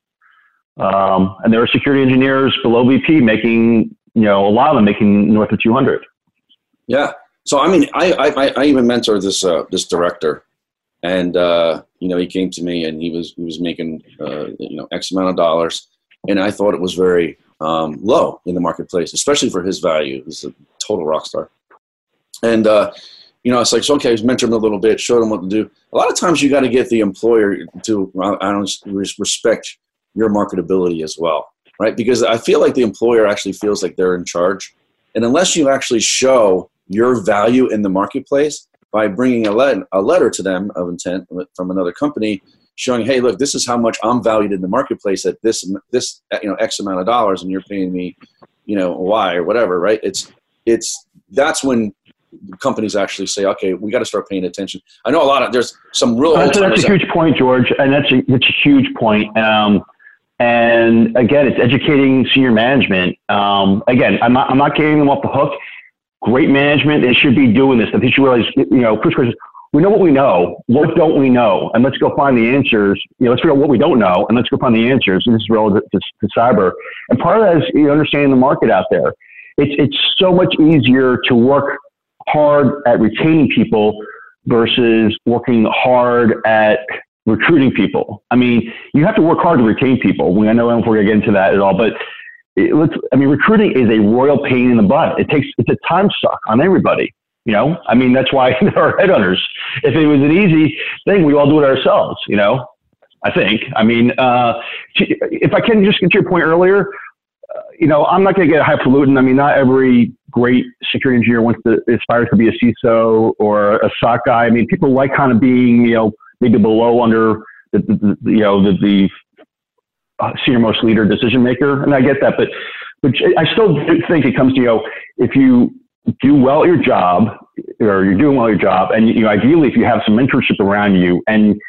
Um, and there are security engineers below VP making, you know, a lot of them making north of 200. Yeah. So, I mean, I, I, I even mentored this, uh, this director and, uh, you know, he came to me and he was, he was making, uh, you know, X amount of dollars. And I thought it was very um, low in the marketplace, especially for his value. He's a total rock star. And, uh, you know, it's like, so, okay, was mentoring him a little bit, showed him what to do. A lot of times you got to get the employer to, I don't respect your marketability as well, right? Because I feel like the employer actually feels like they're in charge. And unless you actually show your value in the marketplace by bringing a, le- a letter to them of intent from another company showing, hey, look, this is how much I'm valued in the marketplace at this, this, you know, X amount of dollars and you're paying me, you know, Y or whatever, right? It's, it's, that's when companies actually say, okay, we got to start paying attention. I know a lot of, there's some real. That's, that's a huge point, George. And that's a, that's a huge point. Um, and again, it's educating senior management. Um, again, I'm not, I'm not getting them off the hook. Great management, they should be doing this. They should realize, you know, first question, we know what we know. What don't we know? And let's go find the answers. You know, let's figure out what we don't know and let's go find the answers. And this is relative to, to cyber. And part of that is you know, understanding the market out there. It's, it's so much easier to work hard at retaining people versus working hard at recruiting people. I mean, you have to work hard to retain people. We, I know not going to get into that at all, but it, let's, I mean, recruiting is a royal pain in the butt. It takes, it's a time suck on everybody. You know, I mean, that's why there are headhunters. If it was an easy thing, we all do it ourselves, you know, I think. I mean, uh, if I can just get to your point earlier, uh, you know, I'm not going to get highfalutin. I mean, not every great security engineer wants to aspires to be a CISO or a SOC guy. I mean, people like kind of being, you know, maybe below under the, the, the you know the, the uh, senior most leader decision maker, and I get that, but but I still think it comes to you know if you do well at your job or you're doing well at your job, and you know ideally if you have some mentorship around you and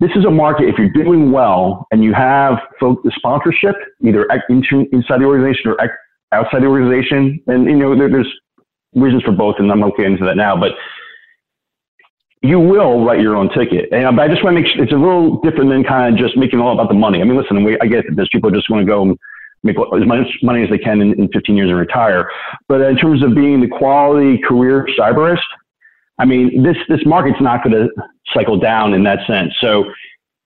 this is a market, if you're doing well and you have the sponsorship, either inside the organization or outside the organization, and you know, there's reasons for both, and I'm okay into that now, but you will write your own ticket. And I just want to make sure it's a little different than kind of just making all about the money. I mean, listen, we, I get that there's people just want to go and make as much money as they can in, in 15 years and retire. But in terms of being the quality career cyberist, I mean, this, this market's not going to cycle down in that sense. So,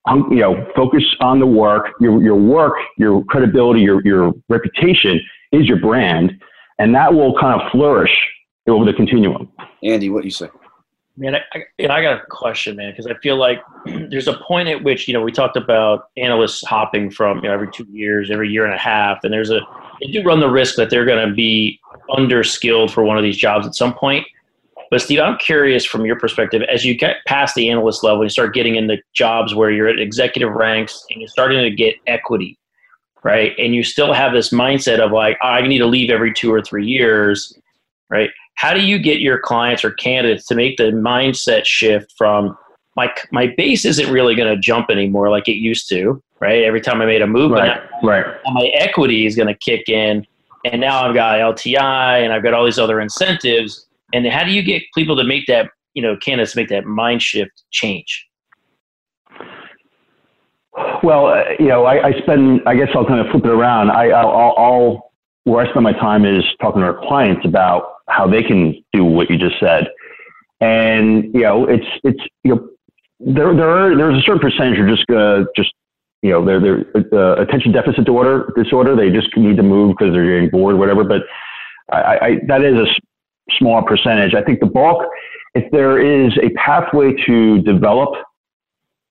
um, you know, focus on the work, your, your work, your credibility, your, your reputation is your brand, and that will kind of flourish over the continuum. Andy, what do you say? Man, I, I, I got a question, man, because I feel like there's a point at which you know we talked about analysts hopping from you know every two years, every year and a half, and there's a they do run the risk that they're going to be underskilled for one of these jobs at some point. But Steve, I'm curious from your perspective, as you get past the analyst level, you start getting into jobs where you're at executive ranks and you're starting to get equity, right? And you still have this mindset of like, oh, I need to leave every two or three years, right? How do you get your clients or candidates to make the mindset shift from my my base isn't really going to jump anymore like it used to, right? Every time I made a move, right, right. my equity is going to kick in, and now I've got LTI and I've got all these other incentives. And how do you get people to make that, you know, candidates make that mind shift change? Well, uh, you know, I, I, spend. I guess I'll kind of flip it around. I, I'll, I'll where I spend my time is talking to our clients about how they can do what you just said. And, you know, it's, it's, you know, there there are there's a certain percentage are just gonna just you know they're they're uh, attention deficit disorder disorder. They just need to move because they're getting bored, whatever. But I, I that is a small percentage. I think the bulk, if there is a pathway to develop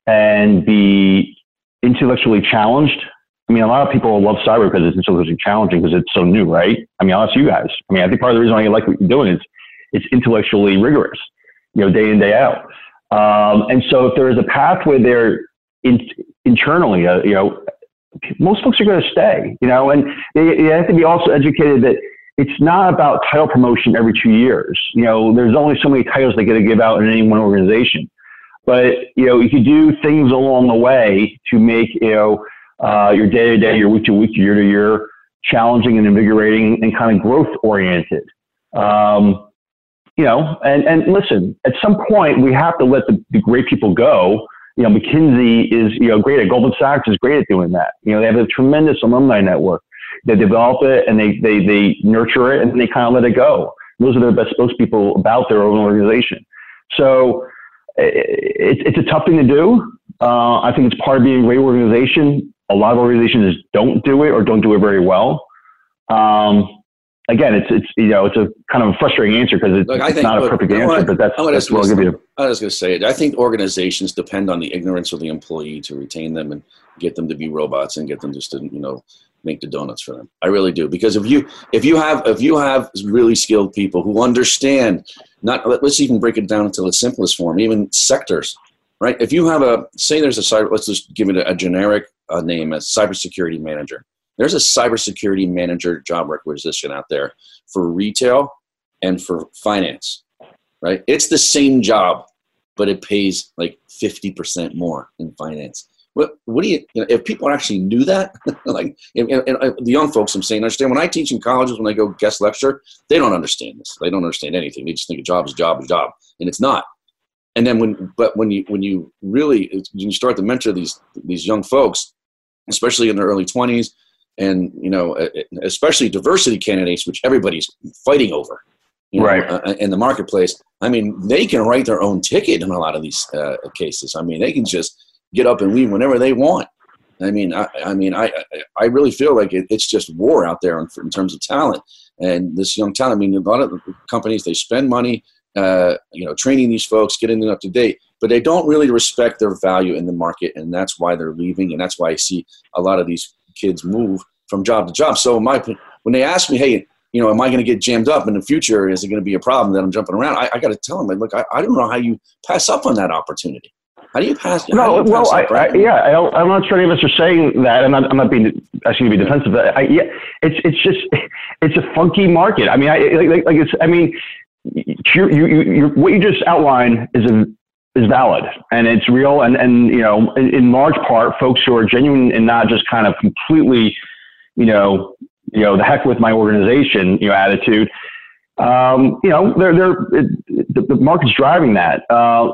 and be intellectually challenged. I mean, a lot of people love cyber because it's intellectually challenging because it's so new, right? I mean, I'll ask you guys. I mean, I think part of the reason why you like what you're doing is it's intellectually rigorous, you know, day in, day out. Um, and so if there is a pathway there in, internally, uh, you know, most folks are going to stay, you know, and they, they have to be also educated that it's not about title promotion every two years. You know, there's only so many titles they get to give out in any one organization. But you know, you can do things along the way to make you know uh, your day to day, your week to week, year to year challenging and invigorating and kind of growth oriented. Um, you know, and, and listen, at some point we have to let the, the great people go. You know, McKinsey is, you know, great at Goldman Sachs is great at doing that. You know, they have a tremendous alumni network. They develop it and they, they, they nurture it and they kind of let it go. Those are the best spokespeople about their own organization. So it, it's a tough thing to do. Uh, I think it's part of being a great organization. A lot of organizations don't do it or don't do it very well. Um, again, it's it's you know it's a kind of a frustrating answer because it's, look, it's think, not look, a perfect answer, wanna, but that's, that's what I'll give you. I was going to say it. I think organizations depend on the ignorance of the employee to retain them and get them to be robots and get them just to you know make the donuts for them. I really do because if you if you have if you have really skilled people who understand not let's even break it down into the simplest form, even sectors, right? If you have a say there's a cyber let's just give it a, a generic uh, name as cybersecurity manager there's a cybersecurity manager job requisition out there for retail and for finance, right? It's the same job, but it pays like 50% more in finance. What, what do you, you know, if people actually knew that, like, and, and, and, the young folks I'm saying, understand when I teach in colleges, when I go guest lecture, they don't understand this. They don't understand anything. They just think a job is a job is a job, and it's not. And then when, but when you, when you really, when you start to mentor these, these young folks, especially in their early 20s, and you know especially diversity candidates which everybody's fighting over you know, right. uh, in the marketplace i mean they can write their own ticket in a lot of these uh, cases. I mean they can just get up and leave whenever they want. I mean i, I mean I, I really feel like it, it's just war out there in, in, terms of talent. And this young talent i mean a lot of companies they spend money uh, you know training these folks getting them up to date but they don't really respect their value in the market and that's why they're leaving and that's why i see a lot of these kids move from job to job. So my when they ask me, hey, you know, am I going to get jammed up in the future? Is it going to be a problem that I'm jumping around? I, I got to tell them, look, I, I don't know how you pass up on that opportunity. How do you pass? No, you well, pass I, I, yeah, I, am not sure any of us are saying that. I'm not, I'm not being asking to be defensive. But I, yeah, it's it's just it's a funky market. I mean, I like, like it's. I mean, you, you, you, what you just outlined is a is valid and it's real and and you know in, in large part folks who are genuine and not just kind of completely you know, you know, the heck with my organization, you know, attitude. Um, you know, they're, they're, it, the, the, market's driving that. Uh,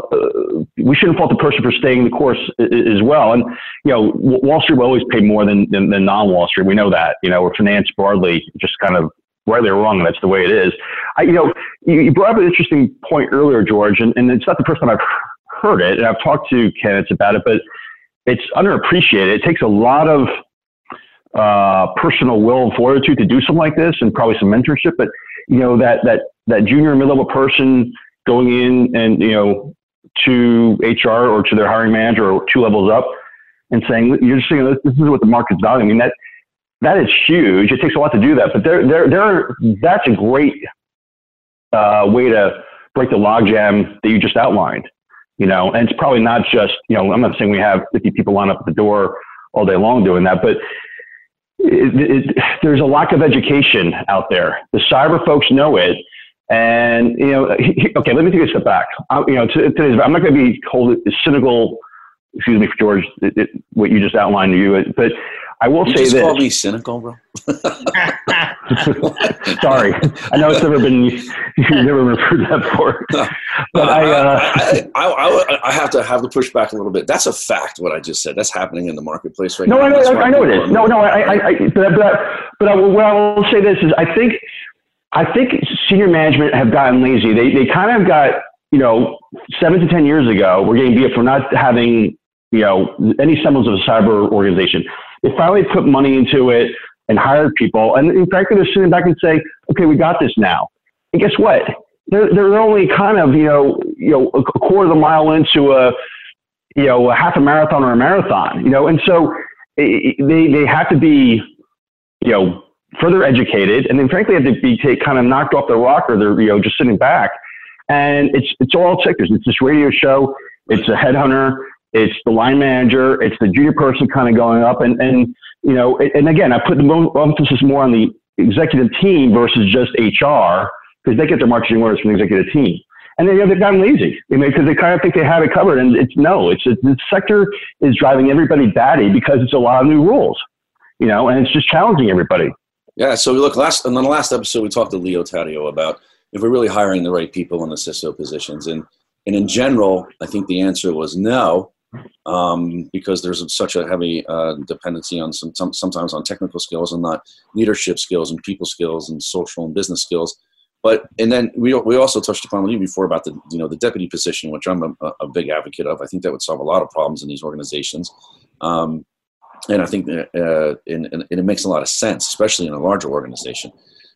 we shouldn't fault the person for staying the course as well. And, you know, Wall Street will always pay more than, than, than non-Wall Street. We know that, you know, we're finance broadly just kind of rightly or wrong. That's the way it is. I, you know, you, you brought up an interesting point earlier, George, and, and it's not the first time I've heard it. And I've talked to candidates about it, but it's underappreciated. It takes a lot of, uh, personal will and fortitude to do something like this, and probably some mentorship. But you know that that that junior mid level person going in and you know to HR or to their hiring manager or two levels up and saying you're just saying this, is what the market's valuing. I mean that that is huge. It takes a lot to do that, but there there there that's a great uh, way to break the logjam that you just outlined. You know, and it's probably not just you know I'm not saying we have 50 people line up at the door all day long doing that, but it, it, there's a lack of education out there. The cyber folks know it. And, you know, okay, let me take a step back. I, you know, today's, I'm not going to be cold, cynical, excuse me, George, it, what you just outlined to you, but I will you say just this. call me cynical, bro. Sorry, I know it's never been you've never referred that before. But I, uh, I, I, I, have to have to push back a little bit. That's a fact. What I just said. That's happening in the marketplace right no, now. No, I know, I know it is. No, no, I, I, but, but, but I, what I will say this is, I think, I think senior management have gotten lazy. They, they kind of got you know, seven to 10 years ago, we're getting beat for not having, you know, any semblance of a cyber organization. They finally put money into it and hired people. And in fact, they're sitting back and say, okay, we got this now. And guess what? They're, they're only kind of, you know, you know, a quarter of a mile into a, you know, a half a marathon or a marathon, you know, and so they, they have to be, you know, further educated and then frankly have to be take, kind of knocked off the rocker. They're, you know, just sitting back and it's, it's all sectors. It's this radio show. It's a headhunter. It's the line manager. It's the junior person kind of going up. And, and you know, and again, I put the emphasis more on the executive team versus just HR because they get their marching orders from the executive team. And then, you know, they've gotten lazy because they kind of think they have it covered. And it's no, it's, the sector is driving everybody batty because it's a lot of new rules, you know, and it's just challenging everybody. Yeah. So look, last, in the last episode, we talked to Leo Taddeo about if we're really hiring the right people in the CISO positions. And, and in general, I think the answer was no, um, because there's such a heavy uh, dependency on some, some, sometimes on technical skills and not leadership skills and people skills and social and business skills. But and then we we also touched upon you before about the you know the deputy position, which I'm a, a big advocate of. I think that would solve a lot of problems in these organizations. Um, and I think that, uh, and, and, it makes a lot of sense, especially in a larger organization.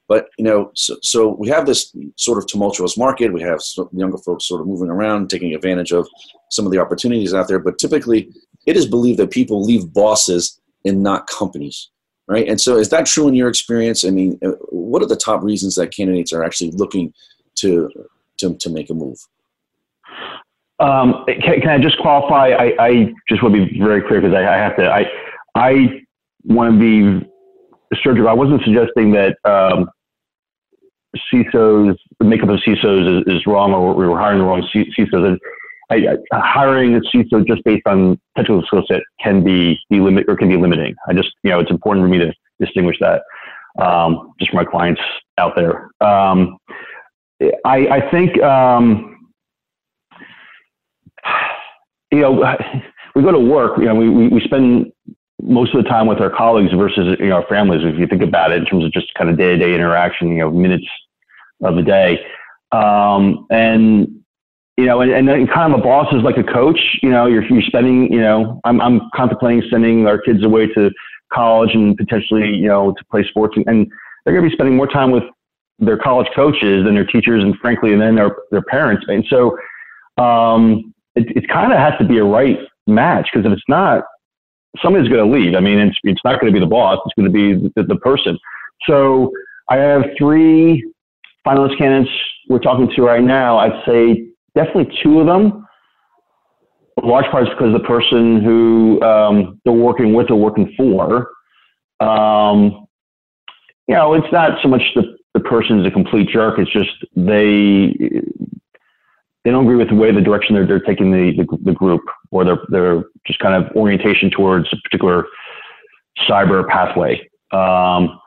But you know, so, so we have this sort of tumultuous market. We have younger folks sort of moving around, taking advantage of some of the opportunities out there. But typically, it is believed that people leave bosses and not companies, right? And so, is that true in your experience? I mean, uh, what are the top reasons that candidates are actually looking to to, to make a move? Um, can, can, I just qualify? I, I, just want to be very clear because I, I, have to. I I want to be surgical. I wasn't suggesting that um, CISOs, the makeup of CISOs is, is wrong or we were hiring the wrong CISOs. I, I, hiring a CISO just based on technical skill set can be, be limit or can be limiting. I just, you know, it's important for me to distinguish that um, just for my clients out there. Um, I, I think, um, you know, we go to work, you know, we, we, we spend most of the time with our colleagues versus you know our families if you think about it in terms of just kind of day-to-day interaction you know minutes of the day. Um, and you know and, and kind of a boss is like a coach you know you're, you're spending you know I'm, I'm contemplating sending our kids away to college and potentially you know to play sports. And, and they're going to be spending more time with their college coaches than their teachers and frankly and then their, their parents. And so um, it, it kind of has to be a right match because if it's not somebody's going to leave. I mean, it's, it's not going to be the boss. It's going to be the, the person. So I have three finalist candidates we're talking to right now. I'd say definitely two of them. A large part is because the person who um, they're working with or working for, um, you know, it's not so much the, the person is a complete jerk. It's just they they don't agree with the way the direction they're, they're taking the, the, the group or their, their just kind of orientation towards a particular cyber pathway. Um,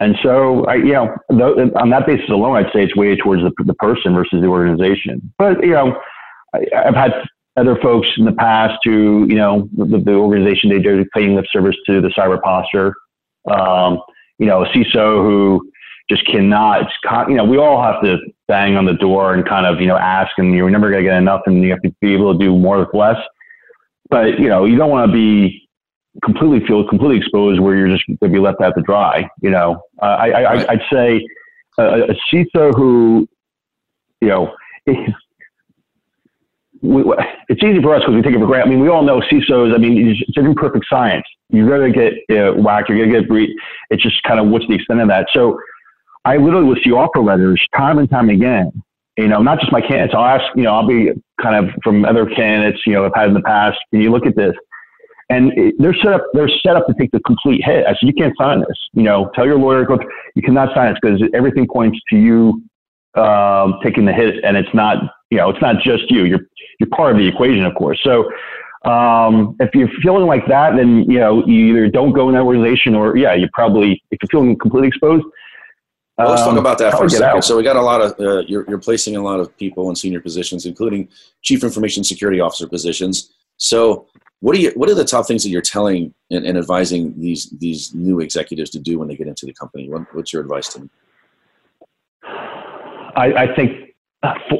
and so, I, you know, th- on that basis alone, I'd say it's weighted towards the, the person versus the organization. But, you know, I, have had other folks in the past who, you know, the, the organization, they do paying lip service to the cyber posture. Um, you know, a CISO who just cannot, you know, we all have to bang on the door and kind of, you know, ask and you're never going to get enough and you have to be able to do more with less. But, you know, you don't want to be completely feel completely exposed where you're just going to be left out to dry. You know, uh, I, I, I'd say a, a CISO who, you know, we, it's easy for us because we take it for granted. I mean, we all know CISOs. I mean, it's, it's an imperfect science. You're going to get uh, whacked. You're going to get breed. It's just kind of what's the extent of that. So I literally will see offer letters time and time again. You know, not just my candidates. I'll ask, you know, I'll be kind of from other candidates, you know, I've had in the past. Can you look at this? And it, they're set up. They're set up to take the complete hit. I said, you can't sign this. You know, tell your lawyer. You cannot sign this because everything points to you um, taking the hit, and it's not. You know, it's not just you. You're you're part of the equation, of course. So um, if you're feeling like that, then you know you either don't go in that organization, or yeah, you probably if you're feeling completely exposed, well, let's talk um, about that for a second. So we got a lot of uh, you're, you're placing a lot of people in senior positions, including chief information security officer positions. So what are you what are the top things that you're telling and, and advising these these new executives to do when they get into the company? What, what's your advice to them? I, I think uh,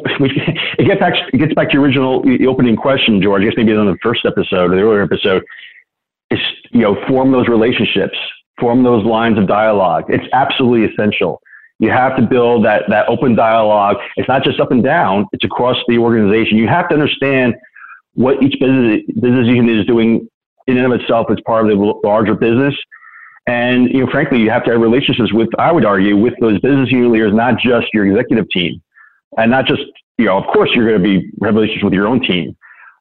it gets back it gets back to your original opening question, George. I guess maybe on the first episode or the earlier episode. Is you know form those relationships, form those lines of dialogue. It's absolutely essential. You have to build that that open dialogue. It's not just up and down; it's across the organization. You have to understand what each business business unit is doing in and of itself as part of the larger business. And you know, frankly, you have to have relationships with, I would argue, with those business unit leaders, not just your executive team, and not just you know, of course, you're going to be have relationships with your own team,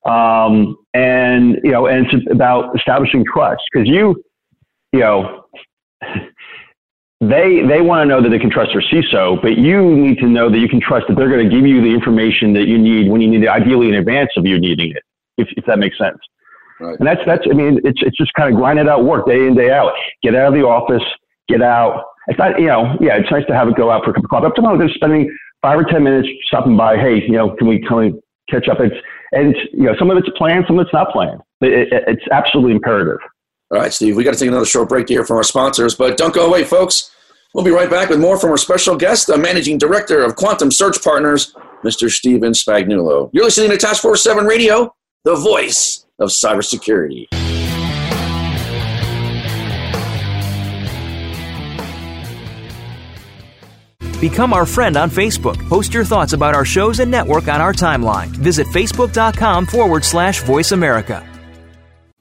um, and you know, and it's about establishing trust because you, you know. They they want to know that they can trust their CISO, but you need to know that you can trust that they're going to give you the information that you need when you need it, ideally in advance of you needing it, if, if that makes sense. Right. And that's that's I mean it's it's just kind of grinding out work day in day out. Get out of the office, get out. It's not you know yeah it's nice to have it go out for a cup of coffee. I'm talking spending five or ten minutes stopping by. Hey you know can we can we catch up? It's and it's, you know some of it's planned, some of it's not planned. It, it, it's absolutely imperative. All right, Steve, we got to take another short break here from our sponsors, but don't go away, folks. We'll be right back with more from our special guest, the managing director of Quantum Search Partners, Mr. Stephen Spagnuolo. You're listening to Task Force 7 Radio, the voice of cybersecurity. Become our friend on Facebook. Post your thoughts about our shows and network on our timeline. Visit facebook.com forward slash voice America.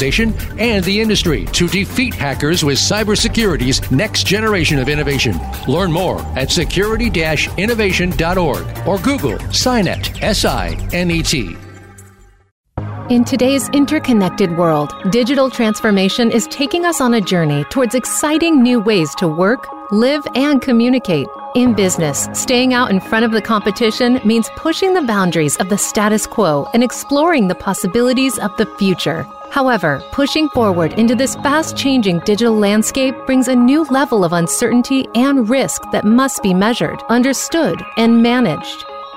organization and the industry to defeat hackers with cybersecurity's next generation of innovation. Learn more at security innovation.org or Google SINET, S I N E T. In today's interconnected world, digital transformation is taking us on a journey towards exciting new ways to work, live, and communicate. In business, staying out in front of the competition means pushing the boundaries of the status quo and exploring the possibilities of the future. However, pushing forward into this fast changing digital landscape brings a new level of uncertainty and risk that must be measured, understood, and managed.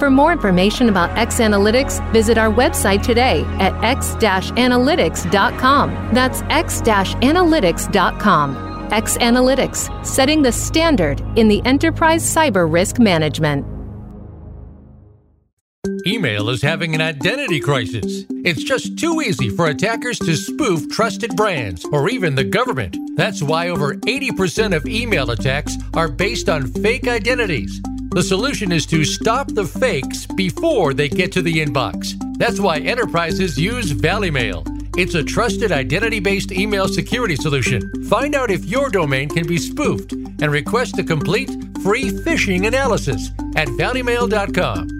For more information about X Analytics, visit our website today at x-analytics.com. That's x-analytics.com. X Analytics, setting the standard in the enterprise cyber risk management. Email is having an identity crisis. It's just too easy for attackers to spoof trusted brands or even the government. That's why over 80% of email attacks are based on fake identities. The solution is to stop the fakes before they get to the inbox. That's why enterprises use Valimail. It's a trusted identity based email security solution. Find out if your domain can be spoofed and request a complete free phishing analysis at valimail.com.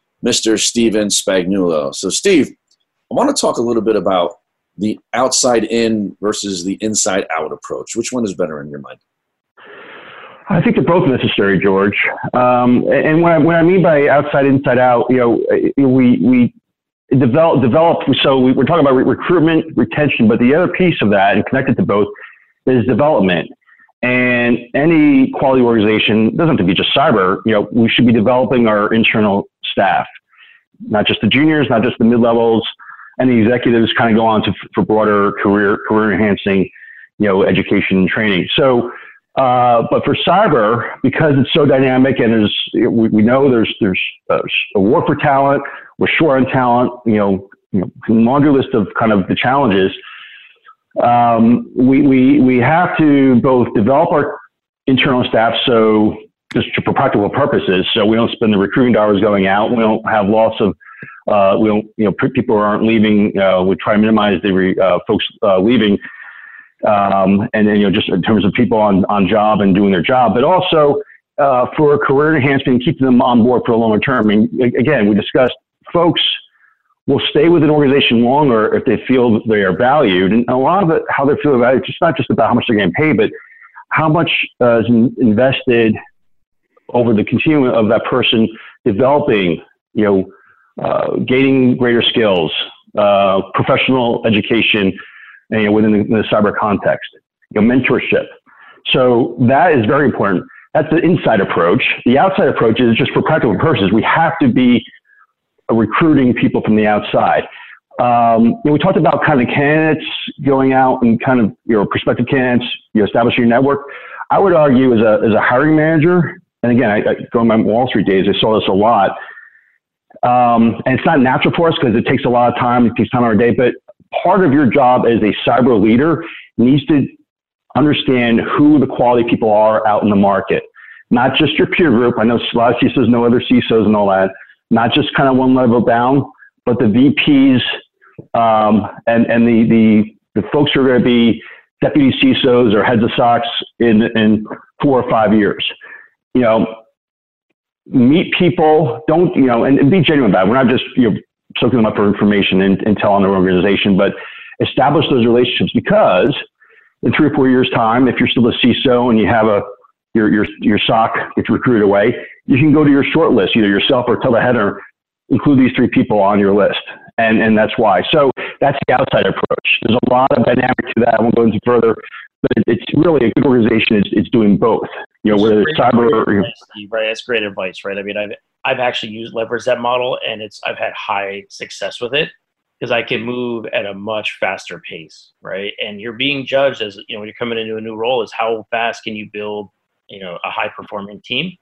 Mr. Stephen Spagnuolo. So, Steve, I want to talk a little bit about the outside in versus the inside out approach. Which one is better in your mind? I think they're both necessary, George. Um, and what I, what I, mean by outside, inside out, you know, we we develop develop. So we, are talking about re- recruitment, retention, but the other piece of that, and connected to both, is development. And any quality organization doesn't have to be just cyber. You know, we should be developing our internal staff, not just the juniors, not just the mid levels, and the executives kind of go on to for broader career career enhancing, you know, education and training. So uh, but for cyber, because it's so dynamic and there's, we, we know there's, there's a war for talent, we're short on talent, you know, you know, laundry list of kind of the challenges. Um, we, we, we have to both develop our internal staff so just for practical purposes, so we don't spend the recruiting dollars going out, we don't have loss of, uh, we don't, you know, people aren't leaving, uh, we try to minimize the re, uh, folks uh, leaving um, and then, you know, just in terms of people on, on job and doing their job, but also uh, for career enhancement and keeping them on board for a longer term. Mean, again, we discussed folks will stay with an organization longer if they feel they are valued. And a lot of it, how they feel valued, it's just not just about how much they're getting paid, but how much uh, is invested over the continuum of that person developing, you know, uh, gaining greater skills, uh, professional education, you know, within the, the cyber context, you know, mentorship. So that is very important. That's the inside approach. The outside approach is just for practical purposes. We have to be recruiting people from the outside. Um, you know, we talked about kind of candidates going out and kind of your know, prospective candidates, you know, establishing your network. I would argue as a, as a hiring manager, and again, I, I going my Wall Street days, I saw this a lot. Um, and it's not natural for us because it takes a lot of time, it takes time on our day, but part of your job as a cyber leader needs to understand who the quality people are out in the market, not just your peer group. I know a lot of CISOs know other CISOs and all that, not just kind of one level down, but the VPs um, and, and the, the, the folks who are going to be deputy CISOs or heads of SOCs in, in four or five years. You know, meet people, don't, you know, and, and be genuine about it. We're not just, you know, soaking them up for information and intel on their organization, but establish those relationships because in three or four years' time, if you're still a CISO and you have a your your your SOC gets recruited away, you can go to your short list, either yourself or tell the header, include these three people on your list, and and that's why. So that's the outside approach. There's a lot of dynamic to that. I won't go into further, but it's really a good organization is, is doing both. You know, whether it's cyber or right, that's great advice, right? I mean, I've I've actually used leverage that model, and it's I've had high success with it because I can move at a much faster pace, right? And you're being judged as you know when you're coming into a new role is how fast can you build you know a high performing team,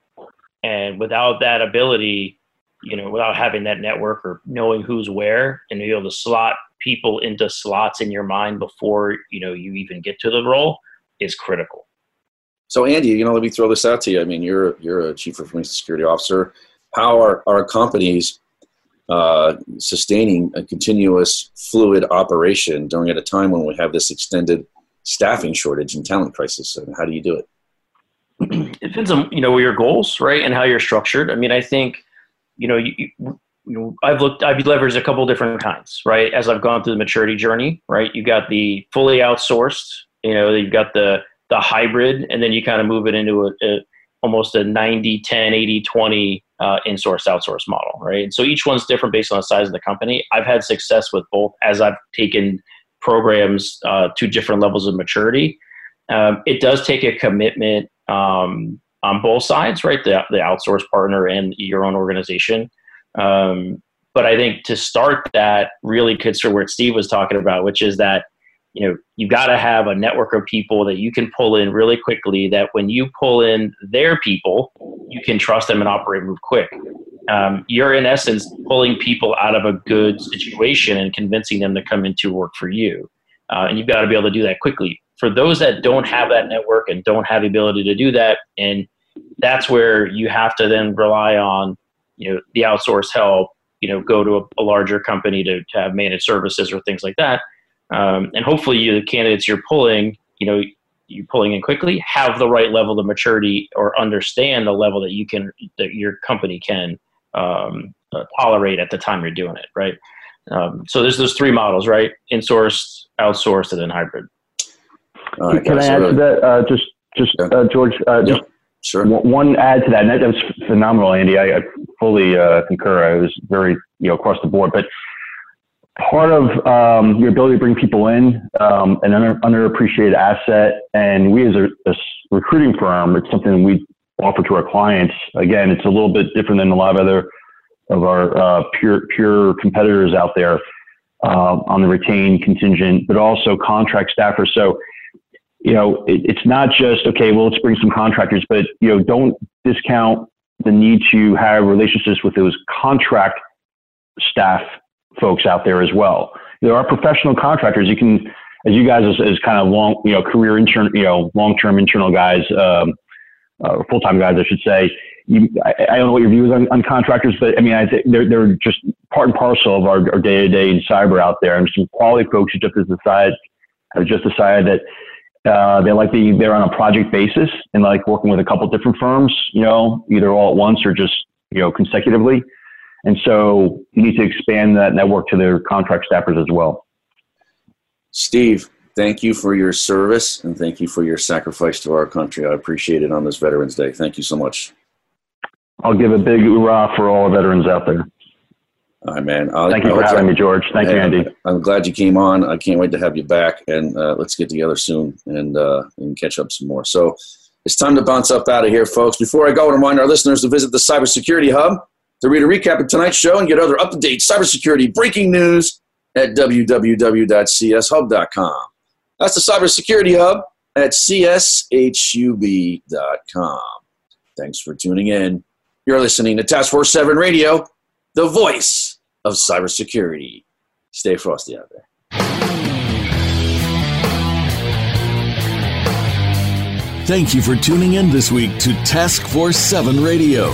and without that ability, you know, without having that network or knowing who's where and be able to slot people into slots in your mind before you know you even get to the role is critical. So Andy, you know, let me throw this out to you. I mean, you're you're a chief information security officer how are our companies uh, sustaining a continuous fluid operation during at a time when we have this extended staffing shortage and talent crisis? And how do you do it? It depends on you know your goals, right, and how you're structured. I mean, I think you know you, you know, I've looked, I've leveraged a couple different kinds, right? As I've gone through the maturity journey, right? You got the fully outsourced, you know, you've got the the hybrid, and then you kind of move it into a, a almost a 90, 10, 80, 20 uh, in-source outsource model, right? So each one's different based on the size of the company. I've had success with both as I've taken programs uh, to different levels of maturity. Um, it does take a commitment um, on both sides, right? The, the outsource partner and your own organization. Um, but I think to start that really could sort of where Steve was talking about, which is that you know you got to have a network of people that you can pull in really quickly that when you pull in their people you can trust them and operate move quick um, you're in essence pulling people out of a good situation and convincing them to come into work for you uh, and you've got to be able to do that quickly for those that don't have that network and don't have the ability to do that and that's where you have to then rely on you know the outsource help you know go to a, a larger company to, to have managed services or things like that. Um, and hopefully, you, the candidates you're pulling, you know, you're pulling in quickly, have the right level of maturity or understand the level that you can that your company can um, uh, tolerate at the time you're doing it, right? Um, so there's those three models, right? Insourced, outsourced, and then hybrid. Right, Can I add to that? Uh, just, just yeah. uh, George. Uh, just sure. One add to that. And that, that was phenomenal, Andy. I, I fully uh, concur. I was very, you know, across the board. But part of um, your ability to bring people in, um, an under, underappreciated asset, and we as a, a recruiting firm, it's something we offer to our clients. Again, it's a little bit different than a lot of other of our uh, pure pure competitors out there uh, on the retained contingent, but also contract staffers. So, you know, it, it's not just okay. Well, let's bring some contractors, but you know, don't discount the need to have relationships with those contract staff folks out there as well. There are professional contractors. You can, as you guys as, as kind of long, you know, career intern, you know, long term internal guys, um, uh, full time guys, I should say you, I, I, don't know what your view is on, on contractors, but I mean, I think they're, they're just part and parcel of our, day to day in cyber out there. And some quality folks who just decide, have just decided that uh, they like the, they're on a project basis and like working with a couple different firms, you know, either all at once or just, you know, consecutively. And so you need to expand that network to their contract staffers as well. Steve, thank you for your service and thank you for your sacrifice to our country. I appreciate it on this Veterans Day. Thank you so much. I'll give a big hurrah for all the veterans out there. All right, man. I'll, Thank you for having me, George. Thank you, Andy. I'm glad you came on. I can't wait to have you back, and uh, let's get together soon and uh, and catch up some more. So it's time to bounce up out of here, folks. Before I go, I want to remind our listeners to visit the Cybersecurity Hub to read a recap of tonight's show and get other up-to-date cybersecurity breaking news at www.cshub.com. That's the Cybersecurity Hub at cshub.com. Thanks for tuning in. You're listening to Task Force 7 Radio, the voice of cybersecurity. Stay frosty out there. Thank you for tuning in this week to Task Force 7 Radio.